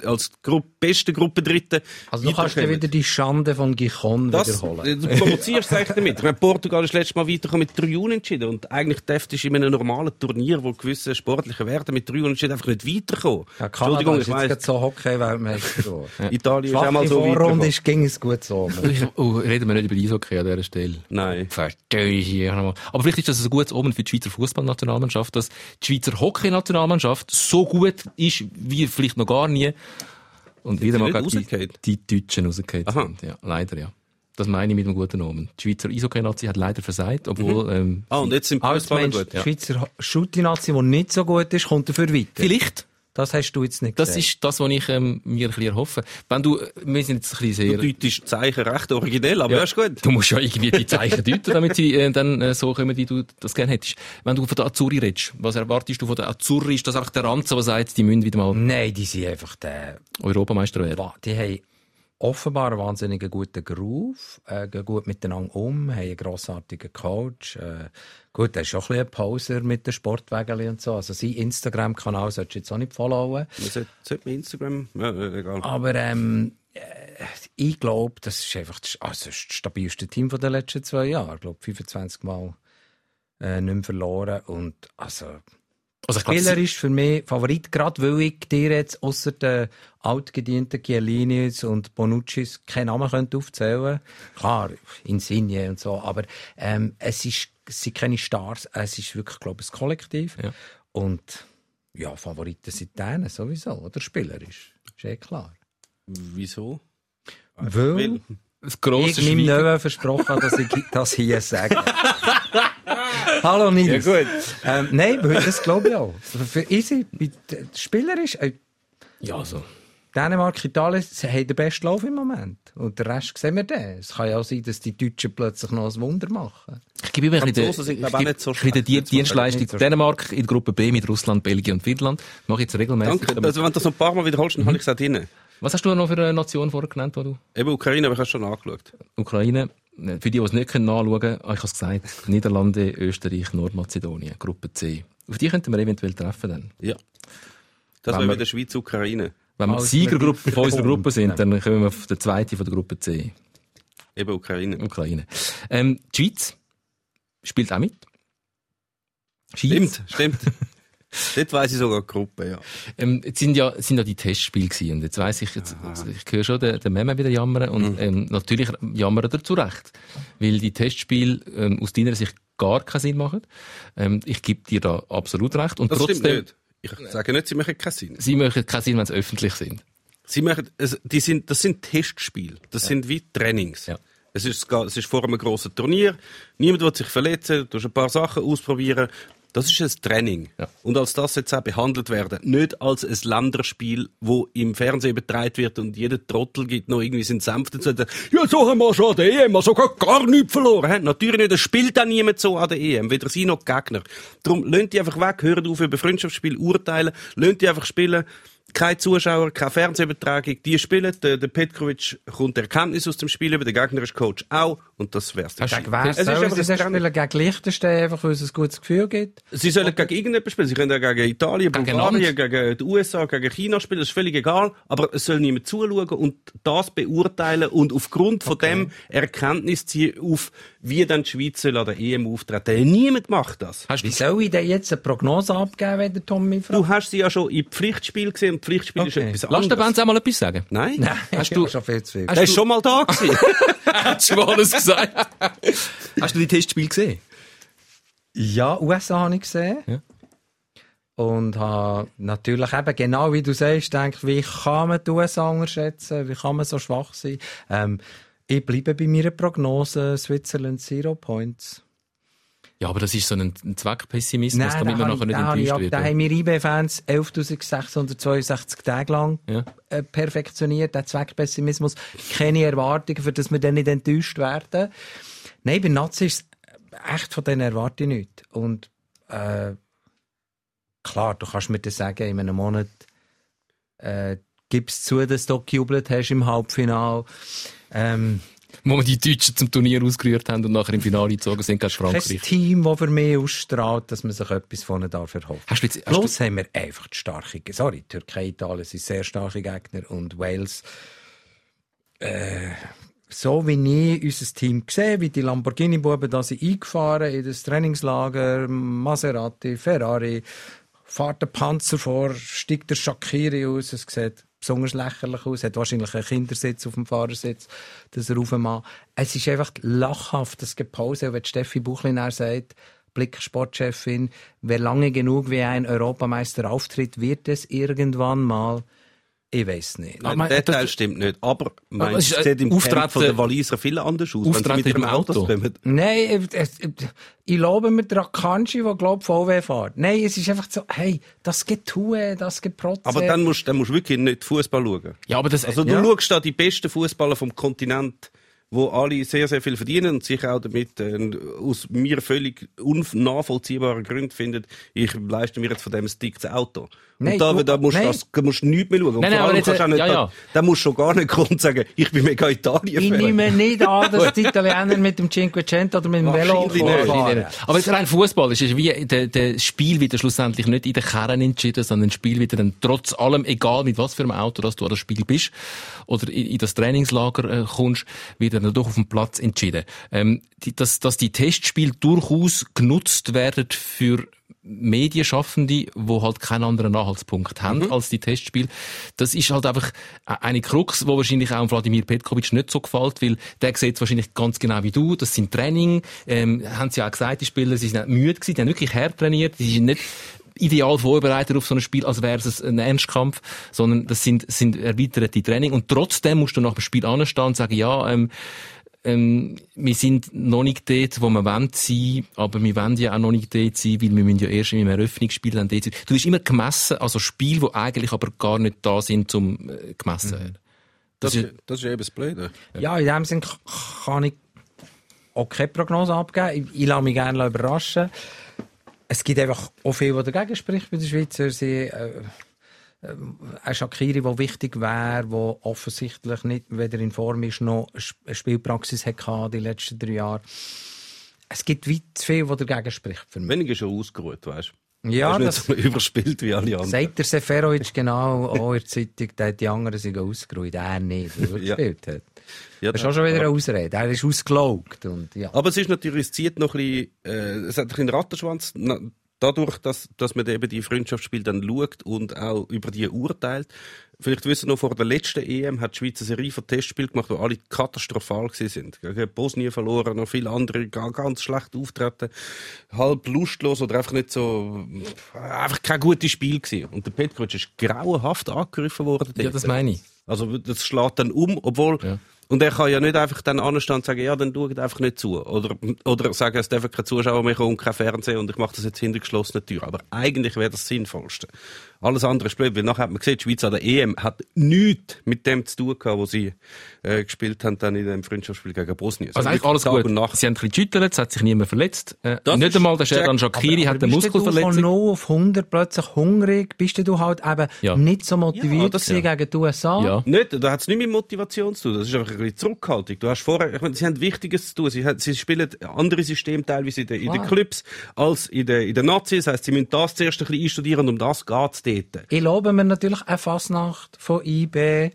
als Gru beste Gruppendritte Also du kannst dir wieder die Schande von Gijon das, wiederholen. du provozierst es eigentlich damit. Ich meine, Portugal ist letztes Mal weitergekommen mit drei Unentschieden. Und eigentlich dürftest du in einem normalen Turnier, wo gewisse sportliche Werte mit drei Unentschieden einfach nicht weiterkommen. Ja, Kanada Entschuldigung, ist ich jetzt weiss, gerade so Hockey-Weltmeister geworden. Italien ist auch mal so Vorrunde weitergekommen. ist, ging es gut so. oh, reden wir nicht über die Eishockey an dieser Stelle. Nein. Verstehe ich hier nochmal. Aber vielleicht ist das ein gutes Omen für die Schweizer Fußballnationalmannschaft, dass die Schweizer Hockeynationalmannschaft so gut ist wie vielleicht noch gar nie. Und wieder mal die, die Deutschen rausgefallen sind. Ja, leider, ja. Das meine ich mit einem guten Namen. Die Schweizer Eishockey-Nazi hat leider versagt, obwohl, ähm, Ah, und jetzt sind Fußballer gut. die Schweizer Schutti-Nazi, die nicht so gut ist, kommt dafür weiter. vielleicht. Das hast du jetzt nicht Das gesehen. ist das, was ich ähm, mir ein bisschen erhoffe. Wenn du, wir sind jetzt ein bisschen Du sehr... deutest Zeichen recht originell, aber ja, ist gut. Du musst ja irgendwie die Zeichen deuten, damit sie äh, dann äh, so kommen, wie du das gerne hättest. Wenn du von der Azzurri redest, was erwartest du von der Azzurri? Ist das einfach der Ranzer, der sagt, die müssen wieder mal Nein, die sind einfach der, Europameister werden? Die haben offenbar einen wahnsinnig guten Groove, äh, gehen gut miteinander um, haben einen grossartigen Coach. Äh, gut, der ist schon ein bisschen ein Poser mit den Sportwägeln und so. Also sein Instagram-Kanal solltest du jetzt auch nicht followen. Man sollte, man Instagram, ja, egal. Aber ähm, äh, ich glaube, das ist einfach das, also das, stabilste Team den letzten zwei Jahren. Ich glaube, 25 Mal äh, nicht mehr verloren. Und also, Also ich glaube, Spieler ist für mich Favorit, gerade weil ich dir jetzt außer den altgedienten Chiellinis und Bonuccis keinen Namen könnte aufzählen Klar, Insigne und so, aber ähm, es, ist, es sind keine Stars, es ist wirklich, glaube ich, ein Kollektiv. Ja. Und ja, Favoriten sind denen sowieso, oder spielerisch. Ist eh klar. Wieso? Weil Weil, das grosse ich meinem. Neuen versprochen habe, dass ich das hier sage. Hallo Nils. Ja, gut. Ähm, nein, das glaube ich auch. Für easy, bei- der Spieler ist, äh, Ja, so. Dänemark, Italien, sie haben den besten Lauf im Moment. Und den Rest sehen wir dann. Es kann ja auch sein, dass die Deutschen plötzlich noch ein Wunder machen. Ich gebe immer ein bisschen die. Dienstleistung. So Dänemark in der Gruppe B mit Russland, Belgien und Finnland. Mache ich jetzt regelmäßig. danke. Also, wenn du das noch ein paar Mal wiederholst, dann habe ich es auch drin. Was hast du noch für eine Nation vorher genannt, wo du? Eben Ukraine, aber ich habe es schon angeschaut. Ukraine. Für die, die es nicht nachschauen können, ah, ich habe es gesagt, Niederlande, Österreich, Nordmazedonien, Gruppe C. Auf die könnten wir eventuell treffen dann. Ja. Das wäre wir- wieder Schweiz-Ukraine. Wenn wir Siegergruppe von unserer. Gruppe sind, dann kommen wir auf den zweiten von der Gruppe C. Eben Ukraine. Ukraine. Ähm, die Schweiz spielt auch mit. Schweiz. Stimmt, stimmt. Dort weiss ich sogar die Gruppe, ja. Ähm, jetzt sind ja, sind ja die Testspiele gewesen. Und jetzt weiss ich, jetzt, ich höre schon den, den Meme wieder jammern. Und, ähm, natürlich jammern er zu Recht. Weil die Testspiele, ähm, aus deiner Sicht gar keinen Sinn machen. Ähm, ich gebe dir da absolut recht. Und Das trotzdem, stimmt nicht. Ich sage nicht, sie machen keinen Sinn. sie machen keinen Sinn, wenn sie öffentlich sind. Sie machen, es, die sind, das sind Testspiele. Das sind wie Trainings. Ja. Es ist, es ist vor einem grossen Turnier. Niemand wird sich verletzen. Du musst ein paar Sachen ausprobieren. Das ist ein Training. Ja. Und als das jetzt auch behandelt werden. Nicht als ein Länderspiel, wo im Fernsehen betreut wird und jeder Trottel gibt noch irgendwie seinen Senf dazu. Ja, so haben wir schon an der EM, also gar, gar nichts verloren. Natürlich nicht. Es spielt auch niemand so an der EM. Weder sie noch die Gegner. Darum, lönt die einfach weg, hören auf über Freundschaftsspiel urteilen, lönt die einfach spielen. Keine Zuschauer, keine Fernsehübertragung. Die spielen. Der, der Petkovic kommt Erkenntnis aus dem Spiel über. Der Gegner ist Coach auch. Und das wär's. dann. Hast du- Gegen wer Es ist sollen einfach sie spielen? Gegen Liechtenstein, einfach weil es ein gutes Gefühl gibt? Sie sollen gegen irgendjemanden spielen. Sie können auch gegen Italien, Gegen Bulgarien, gegen die USA, gegen China spielen. Das ist völlig egal. Aber es soll niemand zuschauen und das beurteilen und aufgrund von dem Erkenntnis ziehen auf, wie dann die Schweiz soll an der EM auftreten. Niemand macht das. Hast Wie du, soll ich denn jetzt eine Prognose abgeben, wenn der Tommy fragt? Du hast sie ja schon im Pflichtspiel gesehen und Pflichtspiel ist Okay. etwas lass den anderes. Benz auch mal etwas sagen. Nein? Nein, Hast du- schon viel zu viel. Der ist schon mal da gewesen. Hast du schon alles gesagt? Hast du die Testspiele gesehen? Ja, USA habe ich gesehen. Ja. Und habe natürlich eben, genau wie du sagst, gedacht, wie kann man die USA unterschätzen? Wie kann man so schwach sein? Ähm, ich bleibe bei meiner Prognose, Switzerland Zero Points. Ja, aber das ist so ein, Zweckpessimismus, Nein, damit da man nachher ich- nicht ich enttäuscht ab- wird. Da haben wir IB-Fans 11.662 Tage lang Ja. äh, perfektioniert, der Zweckpessimismus. Keine Erwartungen, für dass wir dann nicht enttäuscht werden. Nein, bei Nazi ist es echt von denen erwarte ich nichts. Und äh, klar, du kannst mir das sagen, in einem Monat äh, gibst zu, dass du gejubelt hast im Halbfinale. Ähm, Wo wir die Deutschen zum Turnier ausgerührt haben und nachher im Finale gezogen sind gegen kein Frankreich. Team, das für mich ausstrahlt, dass man sich etwas von ihnen darf erhoffen. Du jetzt, Plus haben wir einfach die starke, sorry, Türkei, Italien sind sehr starke Gegner und Wales, äh, so wie ich unser Team sehe, wie die Lamborghini-Buben da sind eingefahren in das Trainingslager, Maserati, Ferrari, fährt der Panzer vor, steigt der Shakiri aus, es sieht besonders lächerlich aus, hat wahrscheinlich einen Kindersitz auf dem Fahrersitz, er raufmacht. Es ist einfach lachhaft, das Gepause, wenn die Steffi Buchlin sagt, Blick Sportchefin, wer lange genug wie ein Europameister auftritt, wird es irgendwann mal Ich weiß nicht. Nein, mein- der das- Teil stimmt nicht. Aber ist, es äh, sieht im Auftreten- von den Waliser viel anders aus, wenn sie Auftreten mit im Auto Auto. kommen. Nein, ich, ich, ich lobe mir den Akanji, der glaubt, VW fährt. Nein, es ist einfach so, hey, das geht tun, das geht protzen. Aber dann musst, dann musst du wirklich nicht Fußball schauen. Ja, aber das, Also du Ja. schaust da die besten Fußballer vom Kontinent, wo alle sehr, sehr viel verdienen und sich auch damit äh, aus mir völlig unnachvollziehbaren Gründen finden, ich leiste mir jetzt von dem Stick das Auto. Nein, und da, du- da musst du das, da musst nichts mehr schauen. Und Nein, vor allem jetzt, kannst du auch nicht, ja, ja. Da, musst du schon gar nicht kommen und sagen, ich bin mega Italien. ich nehme nicht an, dass die Italiener mit dem Cinquecento oder mit dem Velo fahren. Aber jetzt rein Fußball ist es wie der, der Spiel wieder schlussendlich nicht in den Kern entschieden, sondern das Spiel wieder dann trotz allem, egal mit was für einem Auto dass du an das Spiel bist oder in, in das Trainingslager äh, kommst, wieder dann doch auf dem Platz entschieden. Ähm, die, dass, dass die Testspiele durchaus genutzt werden für Medienschaffende, wo halt keinen anderen Anhaltspunkt haben als die Testspiele. Das ist halt einfach eine Krux, wo wahrscheinlich auch Wladimir Petkovic nicht so gefällt, weil der sieht es wahrscheinlich ganz genau wie du. Das sind Training, ähm, haben sie auch gesagt, die Spieler, sie sind nicht müde gewesen, die haben wirklich hart trainiert, sie sind nicht ideal vorbereitet auf so ein Spiel, als wäre es ein Ernstkampf, sondern das sind, sind erweiterte Training und trotzdem musst du nach dem Spiel anstehen und sagen, ja, ähm, ähm, wir sind noch nicht dort, wo wir wollen sein, aber wir wollen ja auch noch nicht dort sein, weil wir müssen ja erst im Eröffnungsspiel dann dort sein. Du bist immer gemessen, also Spiele, die eigentlich aber gar nicht da sind, zum äh, gemessen werden. Das, Das ist, das ist eben das Blöde. Ja, in dem Sinne kann ich auch keine Prognose abgeben. Ich, ich lasse mich gerne überraschen. Es gibt einfach auch viel, was dagegen spricht bei den Schweizer. Sie, äh, äh, ein Shakiri, der wichtig wäre, der offensichtlich nicht weder in Form ist, noch eine Spielpraxis hatte die letzten drei Jahre. Es gibt weit zu viel, was dagegen spricht für mich. Weniger schon ausgeruht, weißt du. Ja, ist das nicht so überspielt wie alle anderen. sagt der Seferovic genau auch in der Zeitung, der die anderen sind ausgeruht, er nicht, weil er Ja. gespielt hat. Ja, Das ist auch schon wieder eine Ausrede. Er ist ausgelaugt. Und, ja. Aber es ist natürlich, es zieht noch ein bisschen, äh, es hat ein bisschen Rattenschwanz. Dadurch, dass, dass man eben die Freundschaftsspiele dann schaut und auch über die urteilt. Vielleicht wissen Sie noch, vor der letzten EM hat die Schweiz eine Serie von Testspielen gemacht, wo alle katastrophal sind. Gegen Bosnien verloren, noch viele andere ga- ganz schlecht auftreten, halb lustlos oder einfach nicht so, einfach kein gutes Spiel gewesen. Und der Petkovic ist grauenhaft angegriffen worden. Ja, das meine ich. Also das schlägt dann um, obwohl Ja. Und er kann ja nicht einfach dann anstehen und sagen, ja, dann schaut einfach nicht zu. Oder, oder sagen, es dürfen keine Zuschauer mehr kommen kein Fernsehen und ich mache das jetzt hinter geschlossenen Türen. Aber eigentlich wäre das Sinnvollste. Alles andere ist blöd, weil nachher hat man gesehen, die Schweiz an der EM hat nichts mit dem zu tun gehabt, wo sie äh, gespielt haben dann in dem Freundschaftsspiel gegen Bosnien. Also eigentlich alles Tag gut. Sie haben ein bisschen geschüttelt, es hat sich niemand verletzt. Äh, nicht einmal der Sherdan check. Shakiri hat eine bist du von Muskelverletzung. 0 auf 100 plötzlich hungrig, bist du halt eben Ja. nicht so motiviert Ja, das- gewesen gegen die USA. Ja. Nicht, da hat es nicht mit Motivation zu tun. Das ist einfach ein bisschen Zurückhaltung. Du hast vorher, ich meine, sie haben Wichtiges zu tun. Sie, sie spielen andere Systeme teilweise in den, in den. Clubs als in den, in den Nazis. Das heisst, sie müssen das zuerst ein bisschen einstudieren um das geht's dort. Ich lobe mir natürlich eine Fasnacht von IB,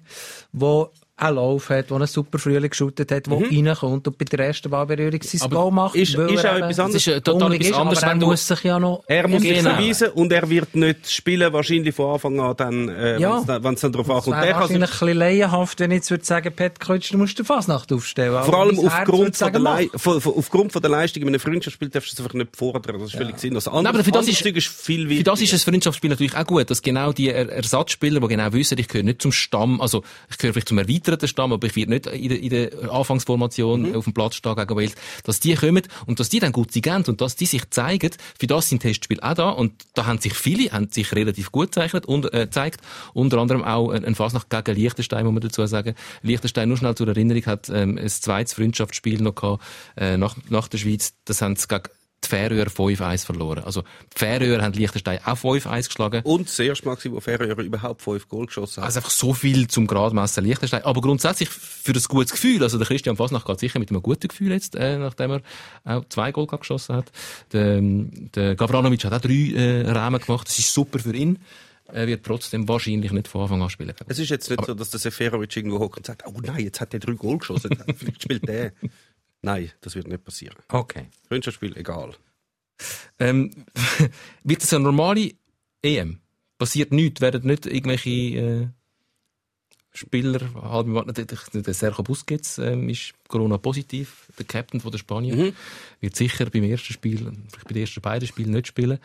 wo einen Lauf hat, wo einen super Frühling geschootet hat, wo reinkommt und bei der ersten Ballberührung sein Aber Goal macht. ist- ist auch etwas Das anderes. ist total etwas ist, anderes, aber er muss sich ja noch Er muss sich beweisen und er wird nicht spielen, wahrscheinlich von Anfang an dann, äh, Ja. wenn es dann, dann drauf Es ankommt. wäre Der wahrscheinlich ein bisschen laienhaft, wenn ich jetzt würde sagen, Pet Klitsch, du musst die Fasnacht aufstellen. vor allem aufgrund von, sagen, der von, von, aufgrund von der Leistung in einem Freundschaftsspiel darfst du es einfach nicht fordern. Das ist völlig sinnlos. Nein, aber Anderes, für das ist- viel Für das ist ein Freundschaftsspiel natürlich auch gut, dass genau die Er- Ersatzspieler, die genau wissen, ich gehöre nicht zum Stamm, also ich gehöre vielleicht zum erweiterten Stamm, aber ich werde nicht in der, in der Anfangsformation auf dem Platz stehen gegen Wales, dass die kommen und dass die dann gut sind und dass die sich zeigen, für das sind Testspiele auch da und da haben sich viele, haben sich relativ gut gezeichnet und, äh, gezeigt, unter anderem auch ein, ein Fasnacht gegen Liechtenstein, muss man dazu sagen. Liechtenstein, nur schnell zur Erinnerung, hat ähm, ein zweites Freundschaftsspiel noch gehabt, äh, nach, nach der Schweiz, das haben sie gegen die Färöer 5-1 verloren. Also, die Färöer haben Liechtenstein auch 5-1 geschlagen. Und das erste Mal, wo Färöer überhaupt fünf Goal geschossen hat. Also einfach so viel zum Gradmessen Liechtenstein. Aber grundsätzlich für ein gutes Gefühl. Also der Christian Fasnacht geht sicher mit einem guten Gefühl jetzt, äh, nachdem er auch zwei Goal geschossen hat. Der, ähm, der Gavranovic hat auch drei äh, Rahmen gemacht. Das ist super für ihn. Er wird trotzdem wahrscheinlich nicht von Anfang an spielen. Es ist jetzt nicht so, dass der Seferovic irgendwo hockt und sagt, oh nein, jetzt hat er drei Goal geschossen. Vielleicht spielt der. Nein, das wird nicht passieren. Okay. Freundschaftsspiel, egal. Ähm, wird es eine normale EM? Passiert nichts? Werden nicht irgendwelche äh, Spieler, halb, der, der Sergio Busquets ähm, ist Corona-positiv, der Captain von der Spanier. Mhm. Wird sicher beim ersten Spiel, vielleicht bei den ersten beiden Spielen nicht spielen.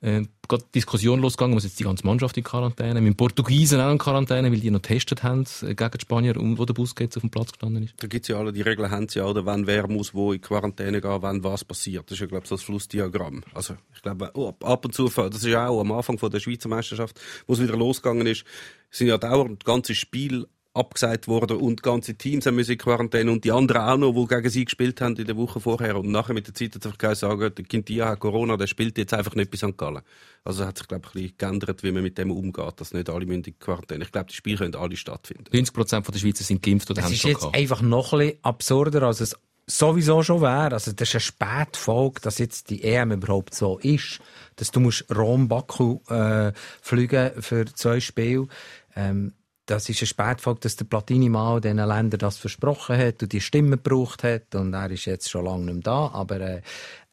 Äh, gerade Diskussion losgegangen, muss jetzt die ganze Mannschaft in Quarantäne, mit den Portugiesen auch in Quarantäne, weil die noch getestet haben äh, gegen die Spanier, wo der Busquets auf dem Platz gestanden ist. Da gibt's ja alle, die Regeln haben sie ja, oder wann wer muss wo in Quarantäne gehen, wann was passiert. Das ist ja, glaube ich, so das Flussdiagramm. Also, ich glaube, oh, ab und zu, das ist ja auch am Anfang von der Schweizer Meisterschaft, wo es wieder losgegangen ist, sind ja dauernd ganze Spiel abgesagt worden und ganze Teams haben müssen in Quarantäne und die anderen auch noch, die gegen sie gespielt haben in der Woche vorher. Und nachher mit der Zeit hat sich sagen, der Quintia hat Corona, der spielt jetzt einfach nicht bei St. Gallen. Also hat sich, glaube ich, ein bisschen geändert, wie man mit dem umgeht, dass nicht alle in Quarantäne. Ich glaube, die Spiele können alle stattfinden. 90 Prozent der Schweizer sind geimpft oder Es haben es ist schon jetzt gehabt. einfach noch ein bisschen absurder, als es sowieso schon wäre. Also, das ist eine Spätfolge, dass jetzt die EM überhaupt so ist. Dass du musst Rom-Baku äh, fliegen für zwei Spiele. Ähm, das ist eine Spätfolge, dass der Platini mal diesen Ländern das versprochen hat und die Stimme gebraucht hat. Und er ist jetzt schon lange nicht mehr da. Aber äh,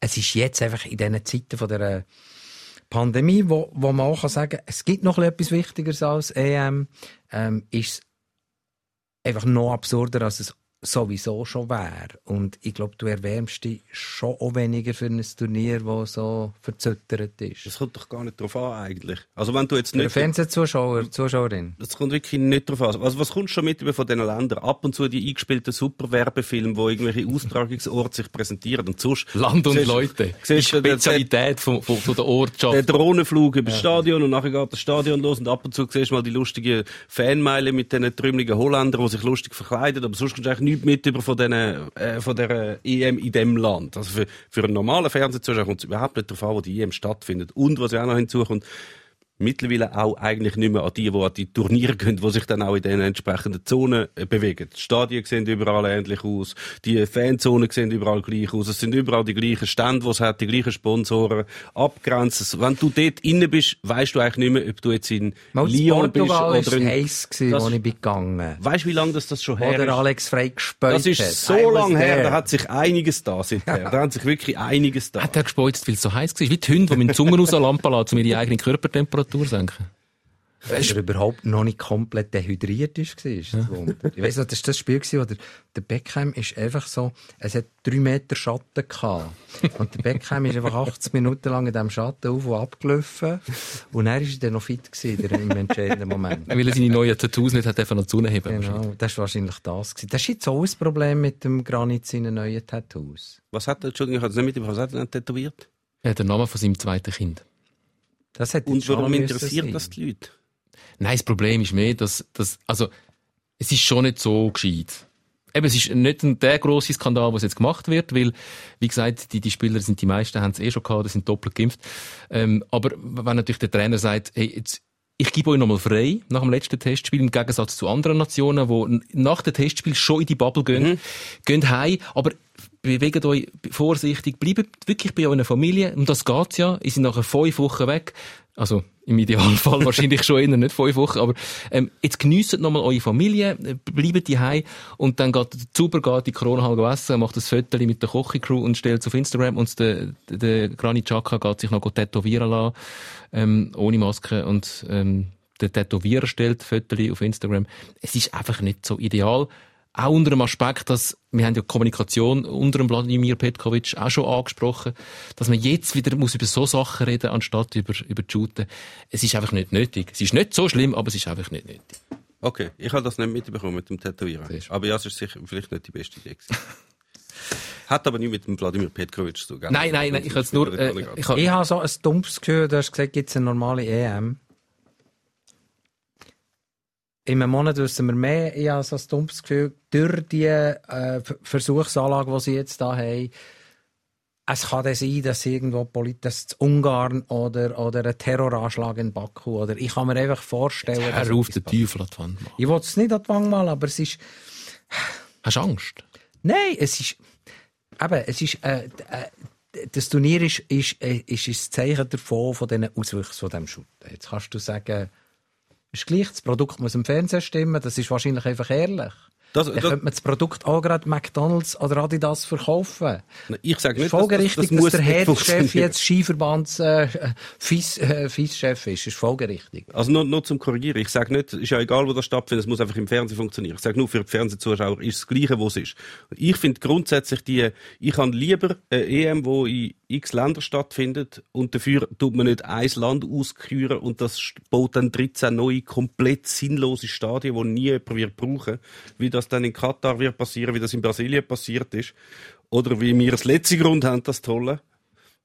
es ist jetzt einfach in diesen Zeiten von der Pandemie, wo, wo man auch kann sagen es gibt noch etwas Wichtigeres als EM, ähm, ist es einfach noch absurder, als es sowieso schon wäre. Und ich glaube, du erwärmst dich schon auch weniger für ein Turnier, das so verzöttert ist. Das kommt doch gar nicht drauf an, eigentlich. Also, wenn du jetzt Für nicht... Fernsehzuschauer, Zuschauerin. Das kommt wirklich nicht drauf an. Also, was kommst du schon mit über von diesen Ländern? Ab und zu die eingespielten Superwerbefilme, wo irgendwelche Austragungsorte sich präsentieren. Und sonst Land und siehst- Leute. Die siehst den- Spezialität von, von, von der der Ortschaft. Drohnenflug über das Stadion und nachher geht das Stadion los und ab und zu siehst du mal die lustigen Fanmeile mit diesen trümmeligen Holländern, die sich lustig verkleiden, aber sonst kommst du eigentlich nichts mit über von, diesen, äh, von der EM in dem Land. Also für, für einen normalen Fernsehzuschauer kommt es überhaupt nicht darauf an, wo die EM stattfindet. Und was ja auch noch hinzukommt, mittlerweile auch eigentlich nicht mehr an die, die an die Turniere gehen, die sich dann auch in den entsprechenden Zonen äh, bewegen. Die Stadien sehen überall ähnlich aus, die Fanzonen sehen überall gleich aus, es sind überall die gleichen Stände, die es hat, die gleichen Sponsoren, abgrenzen. Wenn du dort innen bist, weißt du eigentlich nicht mehr, ob du jetzt in Mal Lyon bist Portugal oder in... heiß, gewesen, Das- als ich bin gegangen Weißt du, wie lange das, das schon her Oder ist? Alex Frey gespäut Das ist so lange her, da hat sich einiges da seither. Da hat sich wirklich einiges da. Hat er gespeuzt, weil es so heiß war? Wie die Hunde, die mit den Zungen aus der Lampe lassen, um ihre eigene Körpertemperatur zu senken. Dass er überhaupt noch nicht komplett dehydriert ist, war, ist das Wunder. Ich weiss noch, das war das Spiel, gewesen, wo der, der Beckham ist einfach so, es hat drei Meter Schatten gehabt. Und der Beckham ist einfach 80 Minuten lang in diesem Schatten auf und abgelaufen. Und er ist dann noch fit gewesen, im entscheidenden Moment. Weil er seine neuen Tattoos nicht hat dürfen noch zu heben. Genau, das war wahrscheinlich das. Gewesen. Das ist jetzt auch ein Problem mit dem Granit seinen neuen Tattoos. Was hat er, Entschuldigung, ich habe es nicht mitbekommen, was hat er denn tätowiert? Er hat den Namen von seinem zweiten Kind. Das hat Und warum interessiert das die Leute? Nein, das Problem ist mehr, dass, dass also, es ist schon nicht so gescheit. Eben, es ist nicht ein, der grosse Skandal, was jetzt gemacht wird, weil, wie gesagt, die, die Spieler sind, die meisten haben es eh schon gehabt, oder sind doppelt geimpft. Ähm, aber wenn natürlich der Trainer sagt, hey, jetzt, ich gebe euch nochmal frei, nach dem letzten Testspiel, im Gegensatz zu anderen Nationen, die nach dem Testspiel schon in die Bubble gehen, Mhm. gehen heim, aber bewegt euch vorsichtig, bleibt wirklich bei eurer Familie, um das geht's ja, ihr seid nachher fünf Wochen weg, also im Idealfall wahrscheinlich schon eher nicht fünf Wochen, aber ähm, jetzt geniesst nochmal eure Familie, äh, bleibt die heim und dann geht der Zuber geht die Corona essen, macht das Foto mit der Kochi-Crew und stellt es auf Instagram. Und der, der, Granit Xhaka geht sich noch tätowieren lassen, ähm, ohne Maske. Und ähm, der Tätowierer stellt Fotos auf Instagram. Es ist einfach nicht so ideal. Auch unter dem Aspekt, dass wir haben ja Kommunikation unter dem Wladimir Petkovic auch schon angesprochen, dass man jetzt wieder muss über so Sachen reden, anstatt über, über die Shooten. Es ist einfach nicht nötig. Es ist nicht so schlimm, aber es ist einfach nicht nötig. Okay, ich habe das nicht mitbekommen mit dem Tätowieren. Aber ja, es ist sicher vielleicht nicht die beste Idee. Hat aber nicht mit dem Wladimir Petkovic zu tun. Nein, nein, nein, ich habe es nur, äh, ich habe, Ich habe so ein dumpfes Gefühl, du hast gesagt, gibt es eine normale EM. In einem Monat wissen wir mehr. Ich habe so ein dumpfes Gefühl, durch die äh, Ver- Versuchsanlage, die sie jetzt da haben, es kann dann sein, dass irgendwo polit- dass Ungarn oder, oder ein Terroranschlag in Baku oder ich kann mir einfach vorstellen, auf, etwas den. Teufel an die Wand machen. Ich will es nicht an die Wand malen, aber es ist Hast du Angst? Nein, es ist, eben, es ist, äh, äh, das Turnier ist, ist, äh, ist ein Zeichen davon, von diesen Auswüchsen von diesem Shooten. Jetzt kannst du sagen, ist gleich, das Produkt muss im Fernsehen stimmen, das ist wahrscheinlich einfach ehrlich. Das- das- könnte man das Produkt auch gerade McDonalds oder Adidas verkaufen. Ich sage Es nicht, folgerichtig, dass, muss der nicht Head-Chef funktionieren. jetzt Skiverbands äh, Vice, äh, Vice-Chef ist. ist folgerichtig. Also nur, nur zum Korrigieren. Ich sage nicht, ist ja egal, wo das stattfindet, es muss einfach im Fernsehen funktionieren. Ich sage nur, für die Fernsehzuschauer ist das Gleiche, wo es ist. Ich finde grundsätzlich die, ich habe lieber eine EM, wo in x Länder stattfindet und dafür tut man nicht ein Land ausküren und das baut dann 13 neue, komplett sinnlose Stadien, die nie jemand wird brauchen, wie das dann in Katar wird passieren, wie das in Brasilien passiert ist. Oder wie wir das letzte Grund haben, das Tolle.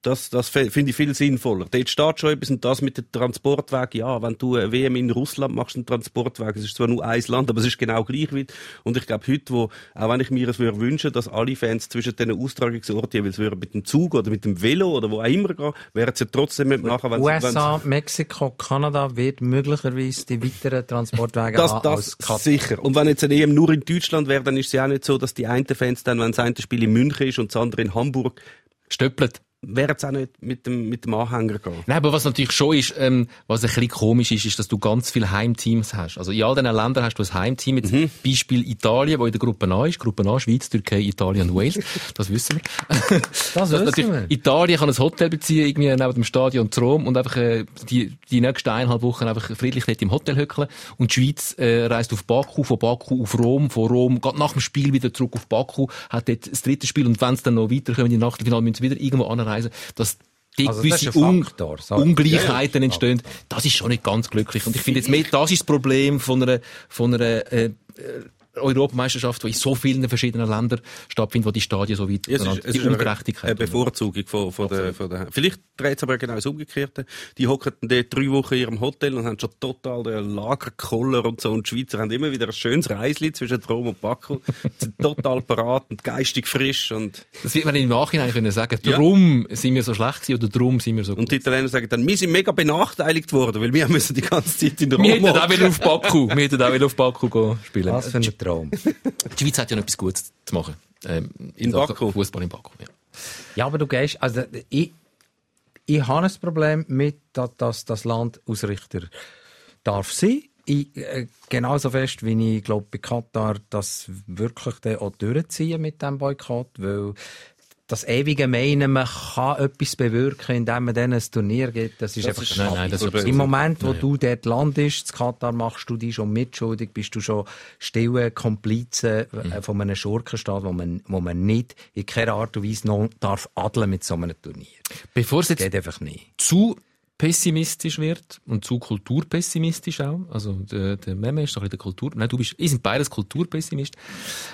Das, das finde ich viel sinnvoller. Dort steht schon etwas und das mit dem Transportweg, ja, wenn du eine WM in Russland machst, einen Transportweg, es ist zwar nur ein Land, aber es ist genau gleich wie, und ich glaube heute, wo, auch wenn ich mir es würde wünschen, dass alle Fans zwischen diesen Austragungsorten jeweils würden mit dem Zug oder mit dem Velo oder wo auch immer gehen, wären sie ja trotzdem nicht machen, wenn USA, Mexiko, Kanada wird möglicherweise die weiteren Transportwege das, haben das als sicher. Und wenn jetzt eine EM nur in Deutschland wäre, dann ist es ja auch nicht so, dass die einen Fans dann, wenn das eine Spiel in München ist und das andere in Hamburg, Stöppelt. Wären es auch nicht mit dem, mit dem Anhänger gehen. Nein, aber was natürlich schon ist, ähm, was ein bisschen komisch ist, ist, dass du ganz viele Heimteams hast. Also in all diesen Ländern hast du ein Heimteam. Jetzt Mhm. Beispiel Italien, wo in der Gruppe A ist. Gruppe A, Schweiz, Türkei, Italien und Wales. Das wissen wir. Das wissen natürlich, wir. Italien kann ein Hotel beziehen, irgendwie neben dem Stadion zu Rom und einfach äh, die, die nächsten eineinhalb Wochen einfach friedlich dort im Hotel hückeln. Und die Schweiz äh, reist auf Baku, von Baku auf Rom, von Rom, geht nach dem Spiel wieder zurück auf Baku, hat dort das dritte Spiel und wenn es dann noch weiterkommen, in die Nachtelfinale müssen sie wieder irgendwo anreisen. Dass die Also das ist gewisse Un. Ungleichheiten entstehen, das ist schon nicht ganz glücklich. Und ich finde jetzt mehr, das ist das Problem von einer, von einer äh, äh, Europameisterschaft, die in so vielen verschiedenen Ländern stattfindet, wo die Stadien so weit Ja, es ist, es die ist eine, Ungerechtigkeit. eine Bevorzugung von, von, der, von der. Vielleicht dreht es aber genau das Umgekehrte. Die hocken dort drei Wochen in ihrem Hotel und haben schon total den Lagerkoller und so. Und die Schweizer haben immer wieder ein schönes Reisli zwischen Rom und Baku. sind total parat und geistig frisch. Und, Das wird man im Nachhinein können sagen. Ja. Drum sind wir so schlecht gewesen oder drum sind wir so gut. und die Italiener sagen dann, wir sind mega benachteiligt worden, weil wir müssen die ganze Zeit in Rom wir hätten auch wieder auf Baku, wir hätten auch wieder auf Baku gehen spielen. Was für ein Traum. Die Schweiz hat ja noch etwas Gutes zu machen. Ähm, In Baku? Fußball in Baku, ja. Ja, aber du gehst, also ich, ich habe ein Problem mit, dass, dass das Land Ausrichter darf sein. Ich, äh, genauso fest, wie ich glaube bei Katar das wirklich dann auch durchziehen mit dem Boykott, weil das ewige Meinen, man kann etwas bewirken, indem man denen ein Turnier gibt, das ist Das einfach ist- Nein, nein, das ist Im Moment, wo Nein. du dort landest, in Katar machst du dich schon mitschuldig, bist du schon stille Komplize Mhm. äh, von einem Schurkenstaat, wo man, wo man nicht in keiner Art und Weise noch darf adeln mit so einem Turnier. Bevor es jetzt Geht einfach nicht. zu pessimistisch wird und zu kulturpessimistisch auch. Also der, der Meme ist doch ein bisschen der Kultur. Nein, du bist, ihr sind beides Kulturpessimist.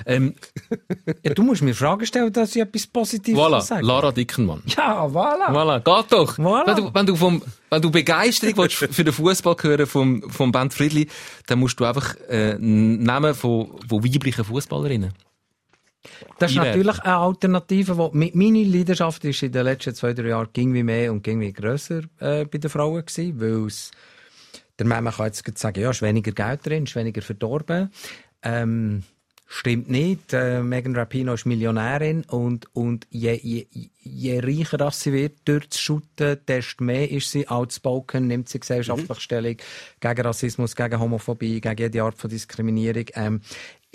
Ähm, Ja, du musst mir Fragen stellen, dass ich etwas Positives voilà, sagen Lara Dickenmann. Ja, voilà. Voilà, geht doch. Voilà. Wenn, du, wenn, du vom, wenn du Begeisterung willst für den Fußball hören vom, vom Band Friedli, dann musst du einfach äh, nehmen von, von weiblichen Fußballerinnen. Das ist natürlich eine Alternative, wo mi- meine Leidenschaft ist in den letzten zwei, drei Jahren ging wie mehr und ging wie grösser äh, bei den Frauen gewesen, weil der Mama kann jetzt sagen, ja, ist weniger Geld drin, ist weniger verdorben. Ähm, stimmt nicht. Äh, Megan Rapinoe ist Millionärin und, und je, je, je reicher sie wird durch das Shooten, desto mehr ist sie outspoken, nimmt sie gesellschaftlich Stellung gegen Rassismus, gegen Homophobie, gegen jede Art von Diskriminierung. Ähm,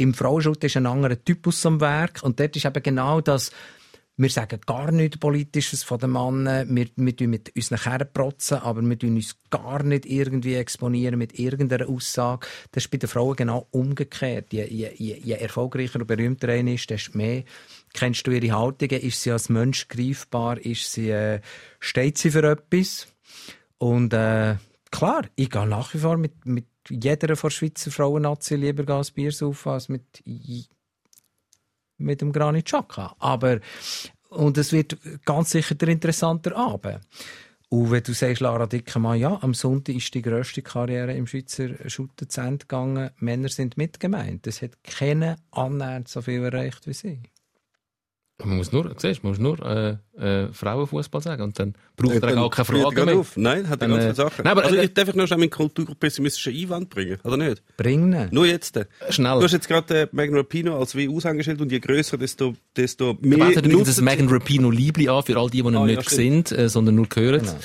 Im Frauenschutz ist ein anderer Typus am Werk und dort ist eben genau das, wir sagen gar nichts Politisches von den Männern. Wir, wir tun mit unseren Kerren protzen, aber wir tun uns gar nicht irgendwie exponieren mit irgendeiner Aussage. Das ist bei den Frauen genau umgekehrt. Je, je, je, erfolgreicher und berühmter eine ist, desto mehr kennst du ihre Haltungen. Ist sie als Mensch greifbar? Ist sie, äh, steht sie für etwas? Und äh, klar, ich gehe nach wie vor mit, mit jeder von Schweizer Frauen-Nazi lieber als Bier saufen als mit mit dem Granit Xhaka. Aber, und es wird ganz sicher der interessanter Abend. Und wenn du sagst, Lara Dickemann, ja, am Sonntag ist die grösste Karriere im Schweizer Shooter zu Ende gegangen. Männer sind mitgemeint. Es hat keiner annähernd so viel erreicht wie sie. Man muss nur, siehst, man muss nur äh, äh, Frauenfußball sagen und dann braucht er Dann gar keine er gerade mehr. Auf. Nein, hat er ganz äh, viele Sachen. nein, aber, also äh, ich darf ich noch schnell meinen kulturpessimistischen Einwand bringen, oder nicht? Bringen. Nur jetzt. Schnell. Du hast jetzt gerade äh, Megan Rapinoe als wie Aushängeschild und je grösser, desto, desto mehr Band hat übrigens das Megan Rapino Liebli an, für all die, die ihn Ah, ja, nicht stimmt. sind, äh, sondern nur hören. Genau.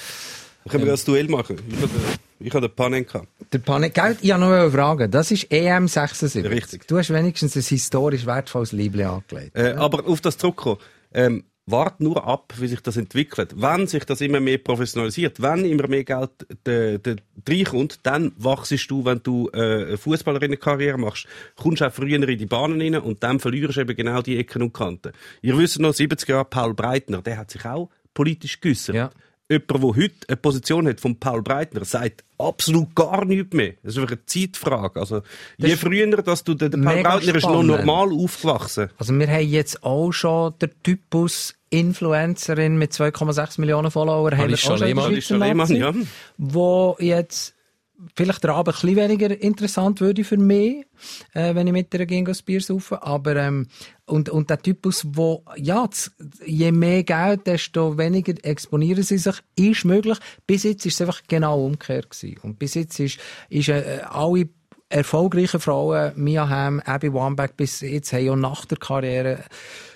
Können wir das Duell machen. Ich habe den, ich habe den Panenka. Der Panik, gell, ich habe noch eine Frage. Das ist EM 76. Richtig. Du hast wenigstens ein historisch wertvolles Liebling angelegt. Äh, aber auf das zurückkommen. Ähm, wart nur ab, wie sich das entwickelt. Wenn sich das immer mehr professionalisiert, wenn immer mehr Geld de, de, reinkommt, dann wachst du, wenn du äh, eine Fußballerinnenkarriere machst, kommst auch früher in die Bahnen rein und dann verlierst du eben genau die Ecken und Kanten. Ihr wisst noch, 70 Jahre Paul Breitner, der hat sich auch politisch geäussert. Ja. Jemand, der heute eine Position hat von Paul Breitner, sagt absolut gar nichts mehr. Das ist einfach eine Zeitfrage. Also, je früher, dass du, der, der Paul Breitner ist noch normal aufgewachsen. Also wir haben jetzt auch schon den Typus Influencerin mit 2,6 Millionen Follower Alicia Lehmann, Nazi, ja. Wo jetzt vielleicht der Abend ein bisschen weniger interessant würde für mich, äh, wenn ich mit der ging das Bier saufen. Aber, ähm, und, und der Typus, wo, ja, je mehr Geld, desto weniger exponieren sie sich, ist möglich. Bis jetzt ist es einfach genau umgekehrt gewesen. Und bis jetzt ist, ist, äh, alle erfolgreichen Frauen, Mia Hamm, Abby Wambach, bis jetzt haben ja nach der Karriere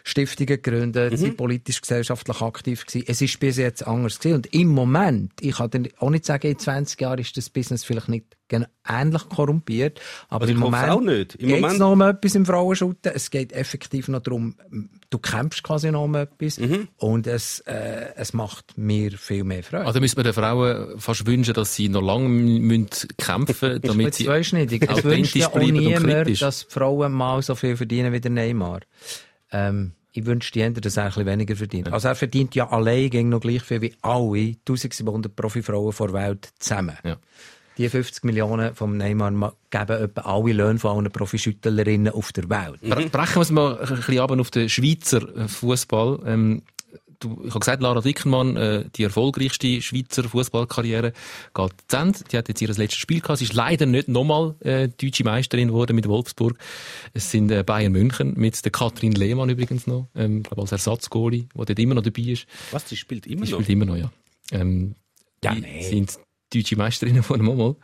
Stiftungen gegründet, sind politisch, gesellschaftlich aktiv gewesen. Es ist bis jetzt anders gewesen. Und im Moment, ich kann dir auch nicht sagen, in 20 Jahren ist das Business vielleicht nicht ähnlich korrumpiert, aber Also im ich Moment auch nicht. Im geht es Moment- noch um etwas im Frauenschutten. Es geht effektiv noch darum, du kämpfst quasi noch um etwas Mhm. und es, äh, es macht mir viel mehr Freude. Also müssen wir den Frauen fast wünschen, dass sie noch lange müssen kämpfen müssen, damit Mit sie zweischneidig. Es wünscht authentisch ja auch bleiben und niemand, kritisch. dass Frauen mal so viel verdienen wie der Neymar. Ähm, ich wünschte die dass er ein bisschen weniger verdient. Also er verdient ja allein noch gleich viel wie alle 1700 Profifrauen vor der Welt zusammen. Ja. Die 50 Millionen vom Neymar ma- geben etwa alle Löhne von allen Profischüttlerinnen auf der Welt. Bre- Brechen wir es mal ein bisschen ab auf den Schweizer äh, Fußball. Ähm, du, ich habe gesagt, Lara Dickenmann, äh, die erfolgreichste Schweizer Fußballkarriere geht zu Ende. Die hat jetzt ihr letztes Spiel gehabt. Sie ist leider nicht nochmal äh, deutsche Meisterin geworden mit Wolfsburg. Es sind äh, Bayern München mit der Katrin Lehmann übrigens noch, ähm, glaube als Ersatzgoalie, die dort immer noch dabei ist. Was, die spielt immer Die noch? spielt immer noch, ja. Ähm, Ja, die nee. sind deutsche Meisterinnen von einem Mal.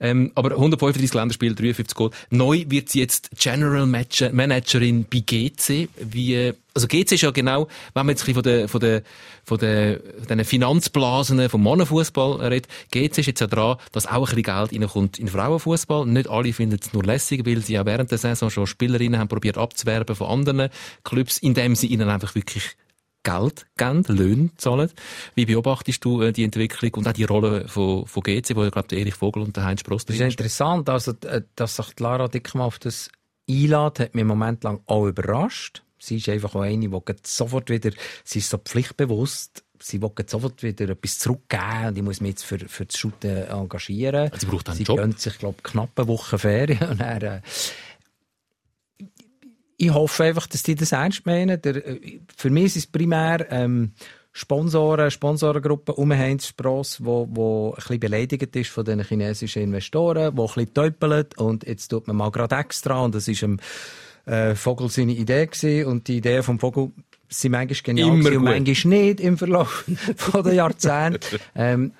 Ähm, aber 135 Länderspiele, 53 Goal. Neu wird sie jetzt General Managerin bei GC. Wie, äh, also GC ist ja genau, wenn man jetzt ein bisschen von der, von der, von der, von den Finanzblasen vom Mannenfußball redet, GC ist jetzt ja dran, dass auch ein bisschen Geld reinkommt in den Frauenfußball. Nicht alle finden es nur lässig, weil sie ja während der Saison schon Spielerinnen haben probiert abzuwerben von anderen Clubs, indem sie ihnen einfach wirklich Geld geben, Löhne zahlen. Wie beobachtest du äh, die Entwicklung und auch die Rolle von, von GC, wo glaube Erich Vogel und der Heinz Spross Das ist interessant, also, äh, dass sich Lara Dickmann auf das einlädt, hat mich im Moment lang auch überrascht. Sie ist einfach auch eine, die sofort wieder, sie ist so pflichtbewusst, sie will sofort wieder etwas zurückgeben und ich muss mich jetzt für, für das Shooten engagieren. Sie braucht einen sie Job. gönnt sich, glaube ich, knapp eine Woche Ferien und dann, äh, ich hoffe einfach, dass die das ernst meinen. Der, äh, für mich ist es primär ähm, Sponsoren, Sponsorengruppe um Heinz Spross, wo, wo ein bisschen beleidigt ist von den chinesischen Investoren, wo ein bisschen täupelt und jetzt tut man mal gerade extra. Und das ist dem äh, Vogel seine Idee gewesen. Und die Idee vom Vogel sind manchmal genial Immer und manchmal nicht im Verlauf von den Jahrzehnten. ähm,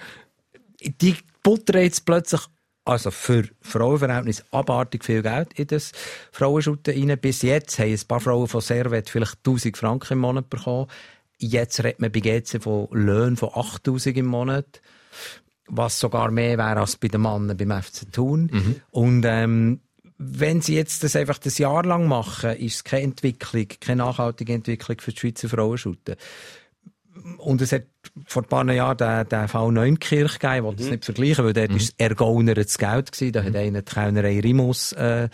die buttern jetzt plötzlich also für Frauenverhältnis abartig viel Geld in das Frauenschutten rein. Bis jetzt haben ein paar Frauen von Servet vielleicht 1000 Franken im Monat bekommen. Jetzt redet man bei GC von Löhnen von 8000 im Monat. Was sogar mehr wäre als bei den Männern beim FC Thun. Und, ähm, wenn sie jetzt das einfach das Jahr lang machen, ist es keine Entwicklung, keine nachhaltige Entwicklung für die Schweizer Frauenschutten. Und es hat vor ein paar Jahren den, den Fall Neunkirch gegeben, ich will das nicht vergleichen, weil dort ist es ergaunertes Geld gewesen. Da hat einer die Kellnerei Rimus, äh,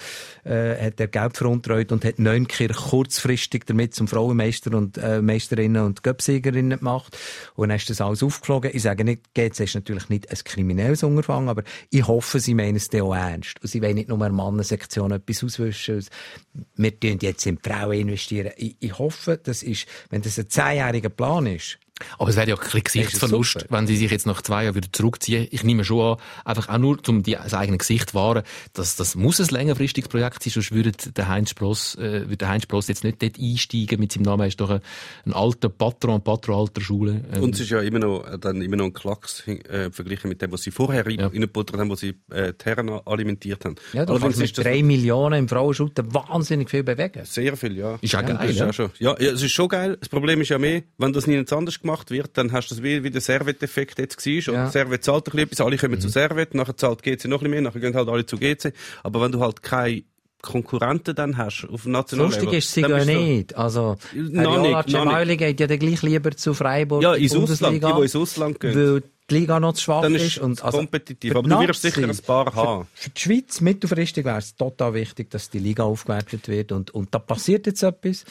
äh, hat der Geld veruntreut und hat Neunkirch kurzfristig damit zum Frauenmeister und, äh, Meisterinnen und Göpsiegerinnen gemacht. Und dann ist das alles aufgeflogen. Ich sage nicht, GC ist natürlich nicht ein kriminelles Unterfangen, aber ich hoffe, sie meinen es auch ernst. Und sie wollen nicht nur in der Mannensektion etwas auswischen. Wir tun jetzt in die Frauen investieren. Ich, ich hoffe, das ist, wenn das ein zehnjähriger Plan ist, Aber es wäre ja ein bisschen Gesichtsverlust, wenn sie sich jetzt nach zwei Jahren wieder zurückziehen. Ich nehme schon an, einfach auch nur, um die, das eigene Gesicht zu wahren, dass das muss ein längerfristiges Projekt sein, sonst würde der Heinz Spross, äh, würde der Heinz Spross jetzt nicht dort einsteigen mit seinem Namen. Er ist doch ein, ein alter Patron, Patron alter Schule. Ähm, Und es ist ja immer noch, äh, dann immer noch ein Klacks äh, verglichen mit dem, was sie vorher Ja. reingebuttert haben, wo sie äh, die Herren alimentiert haben. Ja, du kannst mit drei Millionen im Frauenschutten wahnsinnig viel bewegen. sehr viel, ja. Ist auch ja, geil, Ist ja. auch schon. Ja, ja, es ist schon geil. Das Problem ist ja mehr, wenn das niemand anders gemacht wird, dann hast du das wie, wie der Servet-Effekt jetzt war. Ja. Und Servet zahlt ein bisschen etwas, alle kommen zu Servet, nachher zahlt GC noch ein bisschen mehr, nachher gehen halt alle zu GC. Aber wenn du halt keine Konkurrenten dann hast auf dem nationalen Lustig Level, ist sie du- nicht. Also, Ariola nicht, noch Cemaili geht ja dann gleich lieber zu Freiburg Ja, ins Ausland, die, die ins Ausland gehen. weil die Liga noch zu schwach Dann ist. und also, kompetitiv. für Aber du wirst sicher ein paar haben. Für die Schweiz mittelfristig wäre es total wichtig, dass die Liga aufgewertet wird. Und, und da passiert jetzt etwas.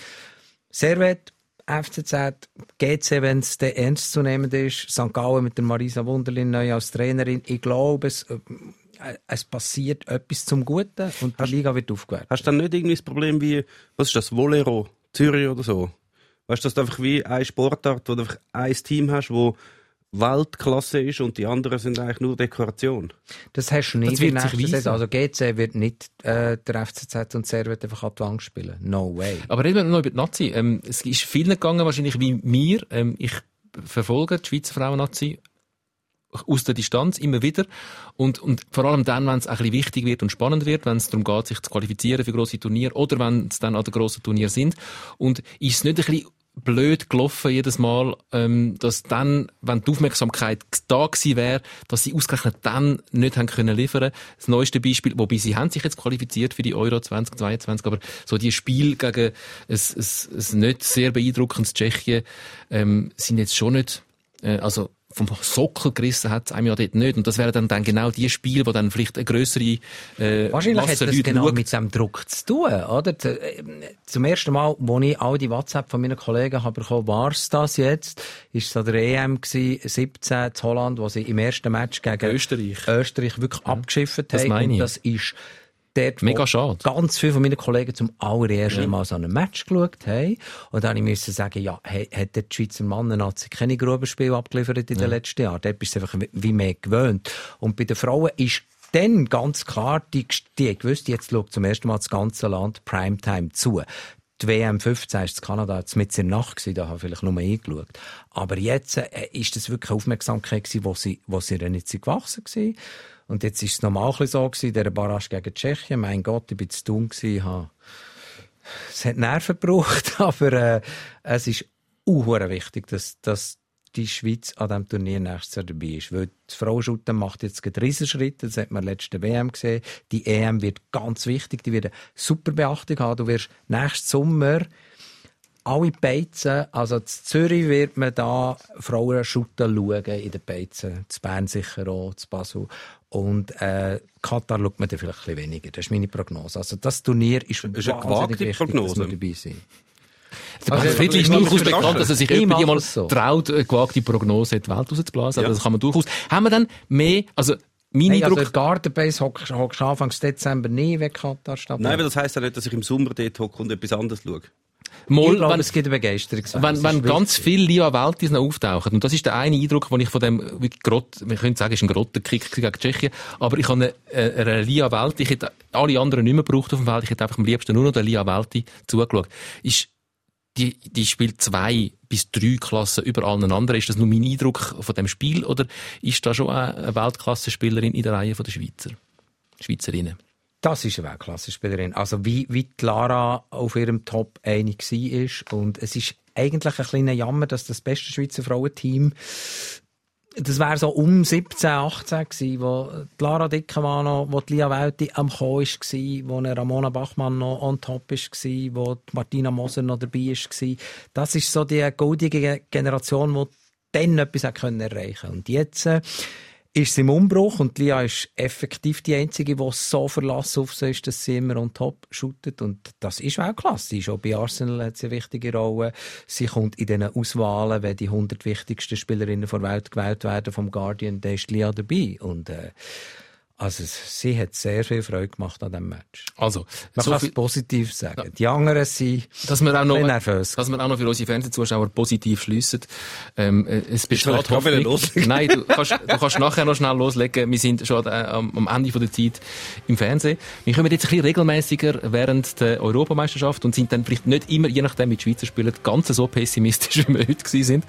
Servet, FCZ, GC, wenn es dann ernst zu nehmen ist, St. Gallen mit der Marisa Wunderlin neu als Trainerin. Ich glaube, es, äh, es passiert etwas zum Guten und die Liga wird aufgewertet. Hast du dann nicht irgendwie das Problem wie, was ist das, Volero, Zürich oder so? Weißt du, dass du einfach wie eine Sportart, wo du einfach ein Team hast, wo Weltklasse ist und die anderen sind eigentlich nur Dekoration? Das hast du nicht Das wird sich. Saison. Also GC wird nicht äh, der FCZ und Servet einfach die Wand spielen. No way. Aber reden wir noch über die Nazi. Ähm, es ist vielen gegangen, wahrscheinlich wie mir. Ähm, ich verfolge die Schweizer Frauen-Nazi aus der Distanz immer wieder. Und, und vor allem dann, wenn es ein bisschen wichtig wird und spannend wird, wenn es darum geht, sich zu qualifizieren für grosse Turniere oder wenn es dann an den grossen Turnier sind. Und ist es nicht ein bisschen blöd gelaufen jedes Mal, ähm, dass dann, wenn die Aufmerksamkeit da gewesen wäre, dass sie ausgerechnet dann nicht haben können liefern. Das neueste Beispiel, wobei sie haben sich jetzt qualifiziert für die Euro 2022, aber so die Spiel gegen ein, ein, ein nicht sehr beeindruckendes Tschechien ähm, sind jetzt schon nicht, äh, also vom Sockel gerissen hat es einem ja dort nicht. Und das wären dann, dann genau die Spiele, wo dann vielleicht eine grössere äh, Wahrscheinlich hat Masse das Leute genau schaut. mit diesem Druck zu tun, oder? Z- äh, Zum ersten Mal, als ich all die WhatsApp von meinen Kollegen habe bekommen, war es das jetzt? Ist es an der EM gewesen, 17 in Holland, wo sie im ersten Match gegen Österreich. Österreich wirklich abgeschifft Das haben. meine Und ich. das ist dort, Mega schade. ganz viele von meinen Kollegen zum allerersten Mal so ein Match geschaut haben. Und dann musste ich sagen, ja, hey, hat der Schweizer Mann Nazi keine Grubenspiele abgeliefert in den letzten Jahren? Dort bist du einfach wie- mehr gewöhnt. Und bei den Frauen ist dann ganz klar, die, die gewusst, jetzt schaut zum ersten Mal das ganze Land Primetime zu. Die WM 15 ist in Kanada jetzt mit in der Nacht gewesen, da habe ich vielleicht nur eingeschaut. Aber jetzt äh, ist das wirklich eine Aufmerksamkeit gewesen, wo sie, wo sie nicht gewachsen gewesen. Und jetzt ist es bisschen so gewesen, der Barrage gegen Tschechien. Mein Gott, ich bin zu dumm gewesen, es hat Nerven gebraucht, aber äh, es ist unhuere wichtig, dass, dass die Schweiz an diesem Turnier nächstes Jahr dabei ist. Weil das Frauenschuten macht jetzt gerade Riesenschritte, das hat man letzte WM gesehen. Die EM wird ganz wichtig, die wird eine super Beachtung haben. Du wirst nächsten Sommer alle Beizen, also in Zürich wird man da Frauen shooten schauen, in den Beizen, zu Bern sicher auch, zu Basel. Und äh, Katar schaut man dann vielleicht ein bisschen weniger. Das ist meine Prognose. Also das Turnier ist, ist eine wahnsinnig gewagte wichtig, Prognose. dass wir dabei sind. Der Also, Friedli ist durchaus bekannt, dass er sich mach mal das so. traut, eine gewagte Prognose in die Welt rauszublasen. Ja. Also das kann man durchaus. Haben wir dann mehr, also mein Hey, also Eindruck, in Gardenbase hockst hockst du Anfang Dezember nie, wenn Katar statt. Nein, aber das heisst ja nicht, dass ich im Sommer dort hocke und etwas anderes schaue. Mal, ich glaube, wenn, es gibt eine Begeisterung. wenn, wenn ganz viele Lia Weltis noch auftauchen, und das ist der eine Eindruck, den ich von dem, wirklich Grott, wir können sagen, es ist ein Grottenkick gegen Tschechien, aber ich habe eine, eine Lia Welti, ich hätte alle anderen nicht mehr gebraucht auf dem Feld, ich hätte einfach am liebsten nur noch der Lia Welti zugeschaut. Ist, die, die spielt zwei bis drei Klassen über allen anderen. Ist das nur mein Eindruck von dem Spiel oder ist da schon eine Weltklasse-Spielerin in der Reihe der Schweizer? Schweizerinnen? Das ist eine Weltklasse-Spielerin. Also wie, wie Lara auf ihrem Top einig ist und es ist eigentlich ein kleiner Jammer, dass das beste Schweizer Frauenteam das wäre so um 17, 18 gewesen, wo Lara Dickenmann noch, wo die Lia Welti am Kommen war, wo eine Ramona Bachmann noch on top war, wo Martina Moser noch dabei war. Das ist so die goldige Generation, die dann etwas erreichen Und jetzt äh, ist sie im Umbruch und Lia ist effektiv die Einzige, die so verlassen auf sie ist, dass sie immer on top shootet. Und das ist Weltklasse. Sie ist auch bei Arsenal hat sie eine wichtige Rolle. Sie kommt in diesen Auswahlen, wenn die 100 wichtigsten Spielerinnen der Welt gewählt werden vom Guardian, da ist Lia dabei. Und äh, also sie hat sehr viel Freude gemacht an diesem Match. Also, Man so kann viel, es positiv sagen. Die anderen sind dass wir auch noch, nervös. dass wir auch noch für unsere Fernsehzuschauer positiv schliessen. Ähm, äh, es besteht Hoffnung. Nein, du kannst, du kannst nachher noch schnell loslegen. Wir sind schon äh, am, am Ende von der Zeit im Fernsehen. Wir kommen jetzt ein bisschen regelmäßiger während der Europameisterschaft und sind dann vielleicht nicht immer, je nachdem, die Schweizer spielen, ganz so pessimistisch, wie wir heute gewesen sind.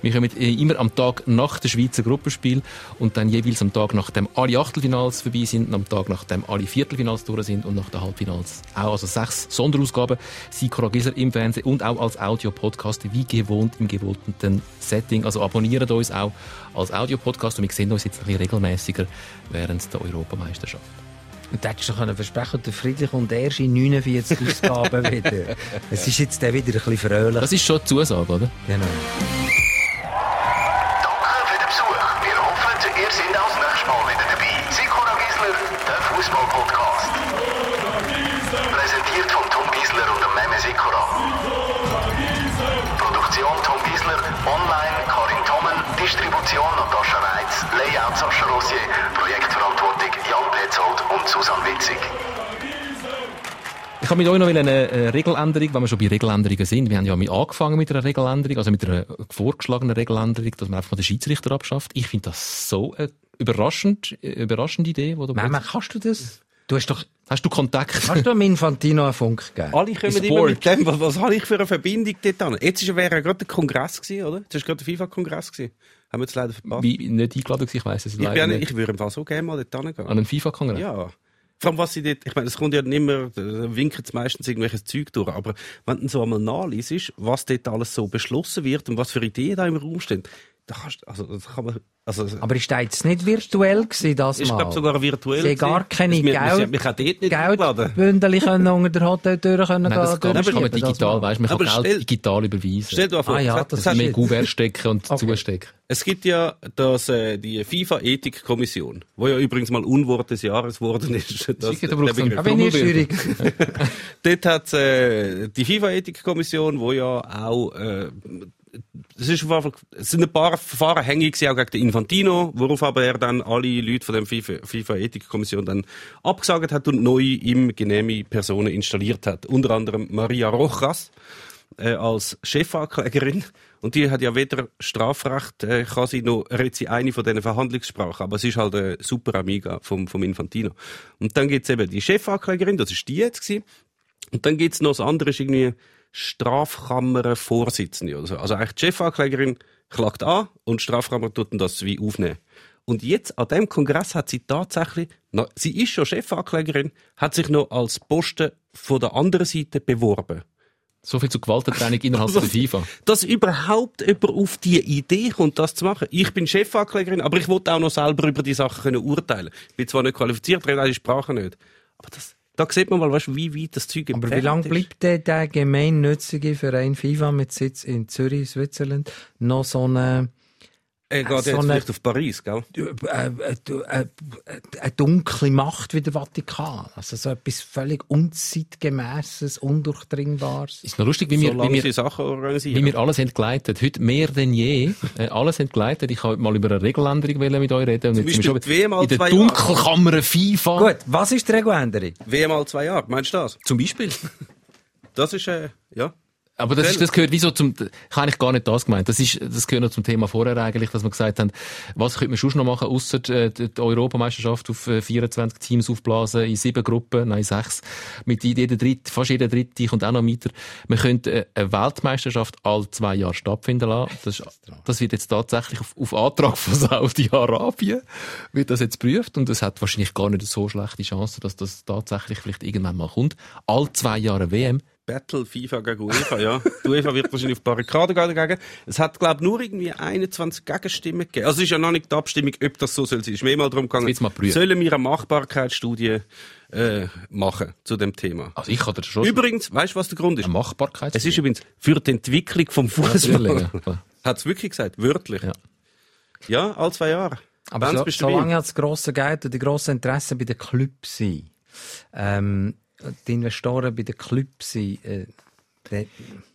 Wir kommen äh, immer am Tag nach dem Schweizer Gruppenspiel und dann jeweils am Tag nach dem Ali-Achtelfinal Halbfinals vorbei sind, am Tag nachdem alle Viertelfinals durch sind und nach den Halbfinals auch. Also sechs Sonderausgaben. Sikora Gisler im Fernsehen und auch als Audio-Podcast, wie gewohnt im gewohnten Setting. Also abonniert uns auch als Audio-Podcast und wir sehen uns jetzt ein bisschen regelmäßiger während der Europameisterschaft. Und da hättest du können versprechen, der Friedrich kommt erst in 49 Ausgaben wieder. Es ist jetzt dann wieder ein bisschen fröhlich. Das ist schon die Zusage, oder? Genau. Tom Gisler, online Karin Tommen, Distribution Natascha Reitz, Layout Sascha Rossier, Projektverantwortung Jan Petzold und Susanne Witzig. Ich habe mit euch noch eine äh, Regeländerung, wenn wir schon bei Regeländerungen sind. Wir haben ja mit angefangen mit einer Regeländerung, also mit einer vorgeschlagenen Regeländerung, dass man einfach mal den Schiedsrichter abschafft. Ich finde das so eine überraschend, äh, überraschende Idee, die du Mama, kannst du das? Du hast doch, Hast du Kontakt? hast du Infantino einen Funk gegeben? Alle kommen Ist immer mit dem, was, was habe ich für eine Verbindung dort an? Jetzt ist- wäre ja gerade der Kongress gewesen, oder? Jetzt ist gerade der FIFA-Kongress gewesen. Haben wir jetzt leider verpasst. Wie, nicht eingeladen gewesen, ich weiss es Ich, bin, leider nicht- nicht. ich würde im Fall so gerne mal dort hingehen. An einen FIFA-Kongress? Ja. Vor allem, was sie dort, ich meine, es kommt ja nicht immer, da winken meistens irgendwelches Zeug durch, aber wenn du so einmal nachliest, was dort alles so beschlossen wird und was für Ideen da im Raum stehen, da kannst, also, das kann man, also, Aber ist das jetzt nicht virtuell gewesen, das ich Mal? glaube sogar virtuell. Sie gar keine wir- wir- Geld- mich auch dort nicht. Geldbündel können unter der Hoteltür können Nein, das gehen, kann, das kann man das digital, weißt, man kann Aber Geld stell- digital überweisen. Stell dir vor, Ah ja, das ist Mehr Kuvert stecken und Okay. zustecken. Es gibt ja das, äh, die FIFA-Ethikkommission, wo ja übrigens mal Unwort des Jahres geworden ist. Das, Sicher, da wenn ihr Jury, Dort hat äh, die FIFA-Ethikkommission, wo ja auch äh, es ist es sind ein paar Verfahren hängig auch gegen den Infantino, worauf aber er dann alle Leute von der FIFA FIFA-Ethikkommission dann abgesagt hat und neu ihm genehme Personen installiert hat. Unter anderem Maria Rojas äh, als Chefanklägerin. Und die hat ja weder Strafrecht, äh, kann noch, redet sie eine von diesen Verhandlungssprachen, aber sie ist halt eine super Amiga vom, vom Infantino. Und dann gibt's eben die Chefanklägerin, das ist die jetzt gewesen. Und dann gibt's noch das andere, ist irgendwie Strafkammervorsitzende oder so. Also eigentlich die Chefanklägerin klagt an und die Strafkammer tut das wie aufnehmen. Und jetzt, an dem Kongress hat sie tatsächlich, na, sie ist schon Chefanklägerin, hat sich noch als Posten von der anderen Seite beworben. So viel zu Gewaltentraining innerhalb der FIFA. Dass überhaupt jemand auf die Idee kommt, das zu machen. Ich bin Chefanklägerin, aber ich wollte auch noch selber über die Sachen können urteilen. Ich bin zwar nicht qualifiziert, rede die Sprache nicht. Aber das, da sieht man mal, weißt, wie weit das Zeug aber wie lange bleibt denn der gemeinnützige Verein FIFA mit Sitz in Zürich, Switzerland, noch so eine, Er geht so jetzt eine- vielleicht auf Paris, gell? äh, äh, äh, eine dunkle Macht wie der Vatikan? Also so etwas völlig unzeitgemäßes, undurchdringbares. Ist noch lustig, wie wir, wie wir Sachen organisieren. Wie wir alles haben geleitet. Heute mehr denn je. Äh, alles haben geleitet. Ich wollte mal über eine Regeländerung mit euch reden. Und jetzt sind wir Beispiel WM all in der zwei Dunkelkammer FIFA. Gut, was ist die Regeländerung? WM all zwei Jahre, meinst du das? Zum Beispiel. Das ist, äh, ja. Aber das, ist, das gehört wie so zum, ich habe eigentlich gar nicht das gemeint. Das ist, das gehört noch zum Thema vorher eigentlich, dass wir gesagt haben, was könnte man sonst noch machen, ausser äh, die die Europameisterschaft auf äh, 24 Teams aufblasen, in sieben Gruppen, nein, sechs. Mit jeder dritte, fast jeder dritte kommt auch noch weiter. Man könnte äh, eine Weltmeisterschaft alle zwei Jahre stattfinden lassen. Das, ist- das wird jetzt tatsächlich auf, auf Antrag von Saudi-Arabien, wird das jetzt geprüft und es hat wahrscheinlich gar nicht so schlechte Chancen, dass das tatsächlich vielleicht irgendwann mal kommt. Alle zwei Jahre WM. Battle FIFA gegen UEFA, ja. Die UEFA wird wahrscheinlich auf Barrikaden gehen dagegen. Es hat, glaube nur irgendwie 21 Gegenstimmen gegeben. Also es ist ja noch nicht die Abstimmung, ob das so soll sein. Es ist mir mal darum gegangen, mal prüfen. sollen wir eine Machbarkeitsstudie äh, machen zu dem Thema. Also ich kann dir schon Übrigens, weißt du, was der Grund ist? eine Machbarkeit. Es ist übrigens für die Entwicklung vom Fußball. Ja. Hat es wirklich gesagt, wörtlich. Ja. Ja, all zwei Jahre. Aber Wenn's so, dabei. solange ja das grosse Geld und die grossen Interessen bei den Clubs sind, ähm, die Investoren bei den Clubs sind, äh,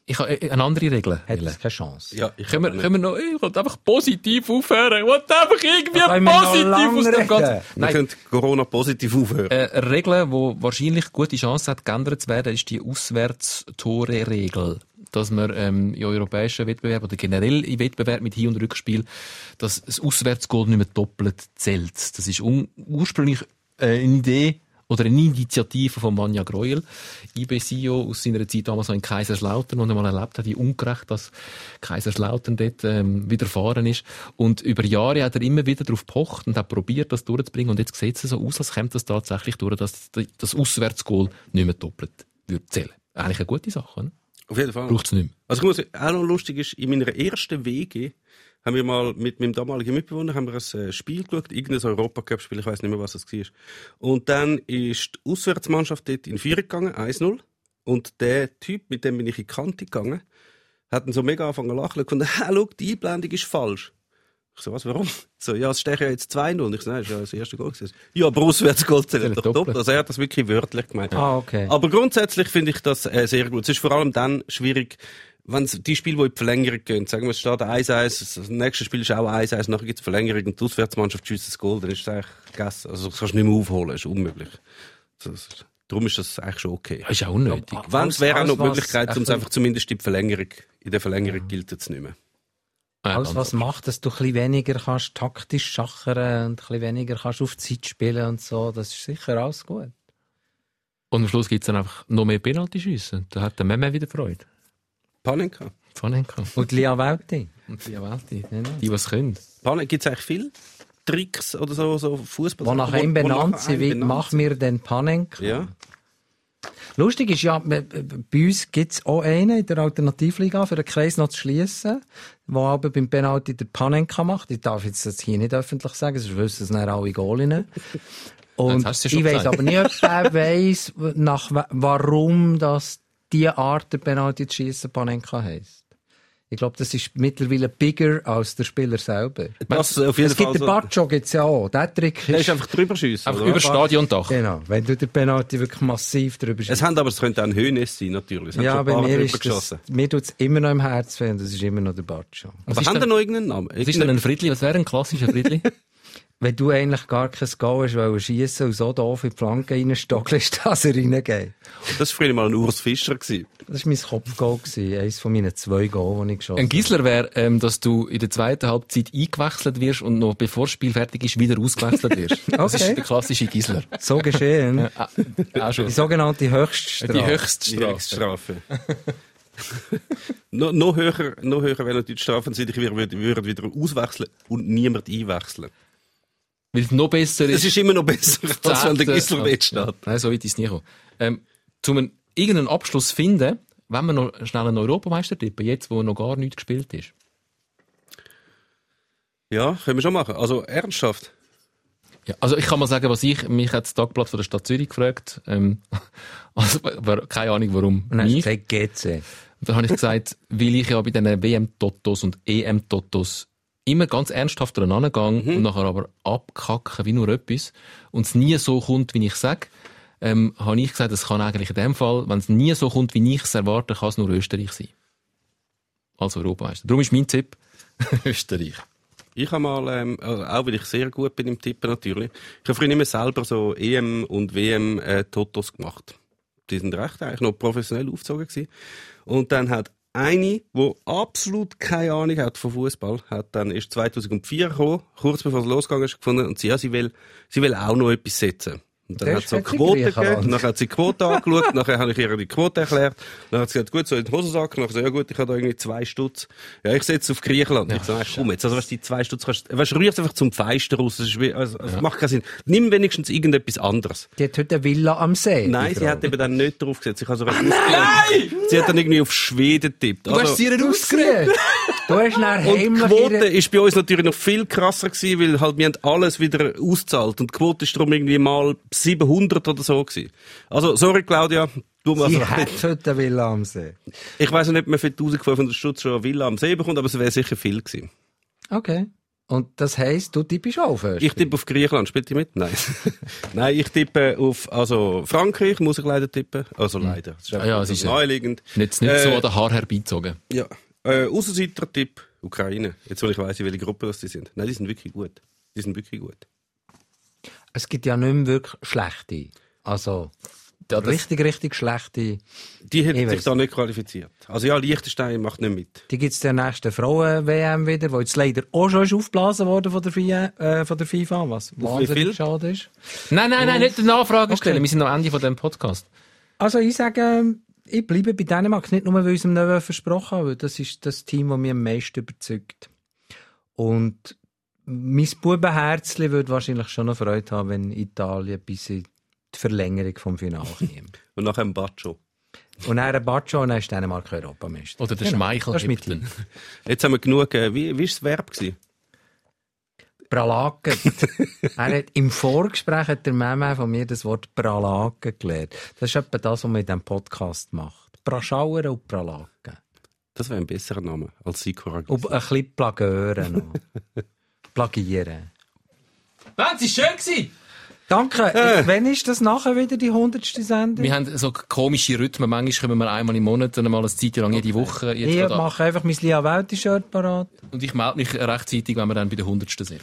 Ich habe äh, eine andere Regel. hat es keine Chance. Ja, ich Können wir, können wir noch, ich will einfach positiv aufhören. Ich will einfach irgendwie positiv aus dem. Ganzen. Wir können Corona positiv aufhören. äh, eine Regel, die wahrscheinlich gute Chance hat, geändert zu werden, ist die Auswärtstore-Regel. Dass man ähm, in europäischen Wettbewerb oder generell in Wettbewerb mit Hin- und Rückspiel, dass das Auswärtsgoal nicht mehr doppelt zählt. Das ist ursprünglich äh, eine Idee Oder eine Initiative von Manja Greuel, IB-CEO aus seiner Zeit damals in Kaiserslautern, und einmal erlebt hat, wie ungerecht das Kaiserslautern dort ähm, widerfahren ist. Und über Jahre hat er immer wieder darauf pocht und hat probiert, das durchzubringen. Und jetzt sieht es so aus, als käme das tatsächlich durch, dass das Auswärtsgoal nicht mehr doppelt würde zählen. Eigentlich eine gute Sache, ne? Auf jeden Fall. Braucht es nicht mehr. Also ich muss, auch noch lustig ist, in meiner ersten WG haben wir mal mit meinem damaligen Mitbewohner haben wir ein äh, Spiel geschaut, irgendein Europacup-Spiel, ich weiß nicht mehr, was das war. Und dann ist die Auswärtsmannschaft dort in Führung gegangen, 1-0. Und der Typ, mit dem bin ich in die Kante gegangen, hat dann so mega angefangen zu lachen und ah, schau, die Einblendung ist falsch. Ich so, was, warum? So, ja, es steht ja jetzt 2-0. Und ich so, nein, das ist ja das erste Goal gewesen. Ja, aber Auswärtsgoal zählt doch doppelt. Also er hat das wirklich wörtlich gemeint. Ah, okay. Aber grundsätzlich finde ich das äh, sehr gut. Es ist vor allem dann schwierig, wenn die Spiele, die in die Verlängerung gehen, sagen wir, es steht 1-1, das nächste Spiel ist auch 1-1, nachher gibt es Verlängerung und die Auswärtsmannschaft schießt das Goal, dann ist es eigentlich gegessen. Also das kannst du nicht mehr aufholen, das ist unmöglich. Das, darum ist das eigentlich schon okay. Das ist auch unnötig. Wenn es wäre auch noch die Möglichkeit, um es einfach zumindest in die Verlängerung, in der Verlängerung gilt es nicht mehr. Ja, Alles, was macht, dass du ein bisschen weniger kannst taktisch schachern und ein bisschen weniger kannst auf Zeit spielen und so, das ist sicher alles gut. Und am Schluss gibt es dann einfach noch mehr Penalty-Schüsse. Da hat der Meme wieder Freude. Panenka. Panenka. Und Lia Welti. Und die Welti. Die, was können. Panen, gibt es eigentlich viele Tricks oder so, so Fußball? Wo nach ihm benannt sind, wie mach mir den Panenka. Ja. Lustig ist ja, b- bei uns gibt es auch einen in der Alternativliga, für den Kreis noch zu schliessen, der aber beim Penalty der Panenka macht. Ich darf jetzt das hier nicht öffentlich sagen, sonst wissen es dann alle Goalinnen. Und ich gesagt. aber nicht, ob der weiss, nach, wa- warum das die Art der Penalty zu schiessen Panenka heisst. Ich glaube, das ist mittlerweile bigger als der Spieler selber. Das auf jeden Es gibt Fall den so, Bacho gibt's ja auch. Der Trick der ist ist, einfach drüber schiessen. Einfach oder? über Stadiondach. genau, wenn du den Penalty wirklich massiv drüber Es schießt. haben aber, es könnte auch ein Höhnes sein, natürlich. Es Ja, bei mir drüber ist das, mir tut's immer noch im Herz weh und das ist immer noch der Bacho. Was Aber ist haben denn- da noch irgendeinen Namen? Was ist denn ein Friedli? Was wäre ein klassischer Friedli? Wenn du eigentlich gar kein Goal hast, weil schiessen und so doof in die Flanke reinstockelst, dass er reingeht. Das war früher mal ein Urs Fischer. Gewesen. Das war mein Kopfgoal, eines von meinen zwei Goals, die ich geschossen Ein habe. Gisler wäre, ähm, dass du in der zweiten Halbzeit eingewechselt wirst und noch bevor das Spiel fertig ist, wieder ausgewechselt wirst. Das ist Okay. der klassische Gisler. So geschehen. Ah, schon. Die sogenannte Höchststrafe. Die Die Höchststrafe. Höchststrafe. no, noch höher, noch höher wäre natürlich die Strafe, wenn ich würde, würde wieder auswechseln und niemand einwechseln. Weil es noch besser ist. ist immer noch besser, als wenn der dort steht. Nein, so weit ist es nie gekommen. Ähm, zum einen irgendeinen Abschluss finden, wenn wir noch schnell einen Europameister tippen, jetzt, wo noch gar nichts gespielt ist. Ja, können wir schon machen. Also ernsthaft. Ja, also ich kann mal sagen, was ich, mich hat das Tagblatt von der Stadt Zürich gefragt, ähm, also, keine Ahnung warum. Du Mich. gesagt, GC. Und dann habe ich gesagt, weil ich ja bei diesen WM-Totos und EM-Totos immer ganz ernsthaft dran gehe und nachher aber abkacke wie nur etwas und es nie so kommt, wie ich sage, ähm, habe ich gesagt, es kann eigentlich in dem Fall, wenn es nie so kommt, wie ich es erwarte, kann es nur Österreich sein. Als Europameister. Darum ist mein Tipp Österreich. Ich habe mal, ähm, also auch weil ich sehr gut bin im Tippen natürlich, ich habe früher immer selber so EM und WM äh, Totos gemacht. Die sind recht eigentlich noch professionell aufgezogen gewesen. Und dann hat eine, wo absolut keine Ahnung hat von Fußball, hat dann ist 2004 gekommen, kurz bevor es losgegangen ist, gefunden und sie, ja, sie will, sie will auch noch etwas setzen. Und dann hat sie so jetzt in Quote Griechenland. gegeben, dann hat sie die Quote angeschaut, nachher habe ich ihr die Quote erklärt, dann hat sie gesagt, gut, so in den Hosensack, nachher so, ja gut, ich habe da irgendwie zwei Stutz. Ja, ich setze auf Griechenland. ich so, nein, komm jetzt, also weißt du, die zwei Stutz kannst, weißt du, rührst einfach zum Feister raus, das ist wie, also, also macht keinen Sinn. Nimm wenigstens irgendetwas anderes. Die hat heute eine Villa am See. Nein, sie hat eben dann nicht drauf gesetzt. Ich habe so Nein! Sie hat dann irgendwie auf Schweden getippt. Du hast sie ihr ausgerät. Du hast dann und die Quote ihre- ist bei uns natürlich noch viel krasser gewesen, weil halt wir haben alles wieder ausgezahlt und die Quote ist darum irgendwie mal 700 oder so gewesen. Also, sorry Claudia, du also, Sie hat heute eine Villa am See. ich weiß nicht, ob man für 1500 Stutz schon eine Villa am See bekommt, aber es wäre sicher viel gewesen. Okay. Und das heisst, du tippst auch auf Ich tippe auf Griechenland, spielt ihr mit? Nein. Nein, ich tippe auf, also Frankreich muss ich leider tippen. Also leider. Das ist Ah ja, es ist, naheliegend. Nicht, nicht Äh, so an den Haar herbeizogen. Ja. Äh, Aussenseiter-Tipp, Ukraine. Jetzt, wo ich weiss, in welche Gruppe das die sind. Nein, die sind wirklich gut. Die sind wirklich gut. Es gibt ja nicht mehr wirklich schlechte. Also, Ja, richtig, richtig schlechte. Die hätten Ich sich da nicht qualifiziert. Also ja, Liechtenstein macht nicht mit. Die gibt's der nächsten Frauen-WM wieder, wo jetzt leider auch schon ist aufgeblasen worden von der, FIA, äh, von der FIFA, was wahnsinnig schade ist. Nein, nein, nein, nicht die Nachfrage Okay. stellen. Wir sind am Ende von dem Podcast. Also ich sage, ich bleibe bei Dänemark, nicht nur, weil ich es dem Neuen versprochen habe, weil das ist das Team, das mich am meisten überzeugt. Und mein Bubenherzli würde wahrscheinlich schon noch Freude haben, wenn Italien bis in die Verlängerung vom Finale kommt. Und nachher ein Baggio. Und dann ein Baccio und dann ist Dänemark Europameister. Oder der Genau, Schmeichel das. Jetzt haben wir genug, äh, wie, wie ist das Verb gewesen? Pralagen. er hat, Im Vorgespräch hat der Meme von mir das Wort Pralagen gelernt. Das ist etwa das, was man in diesem Podcast macht. Praschauer und Pralagen. Das wäre ein besserer Name als Sikora. Und ein bisschen Plagören noch. Plagieren. Benz, ist schön gewesen. Danke. Wann ist das nachher wieder die hundertste Sendung? Wir haben so komische Rhythmen. Manchmal kommen wir einmal im Monat und einmal eine Zeit lang jede Woche. Jetzt ich mache einfach mein Lia Welti-Shirt parat. Und ich melde mich rechtzeitig, wenn wir dann bei der 100. sind.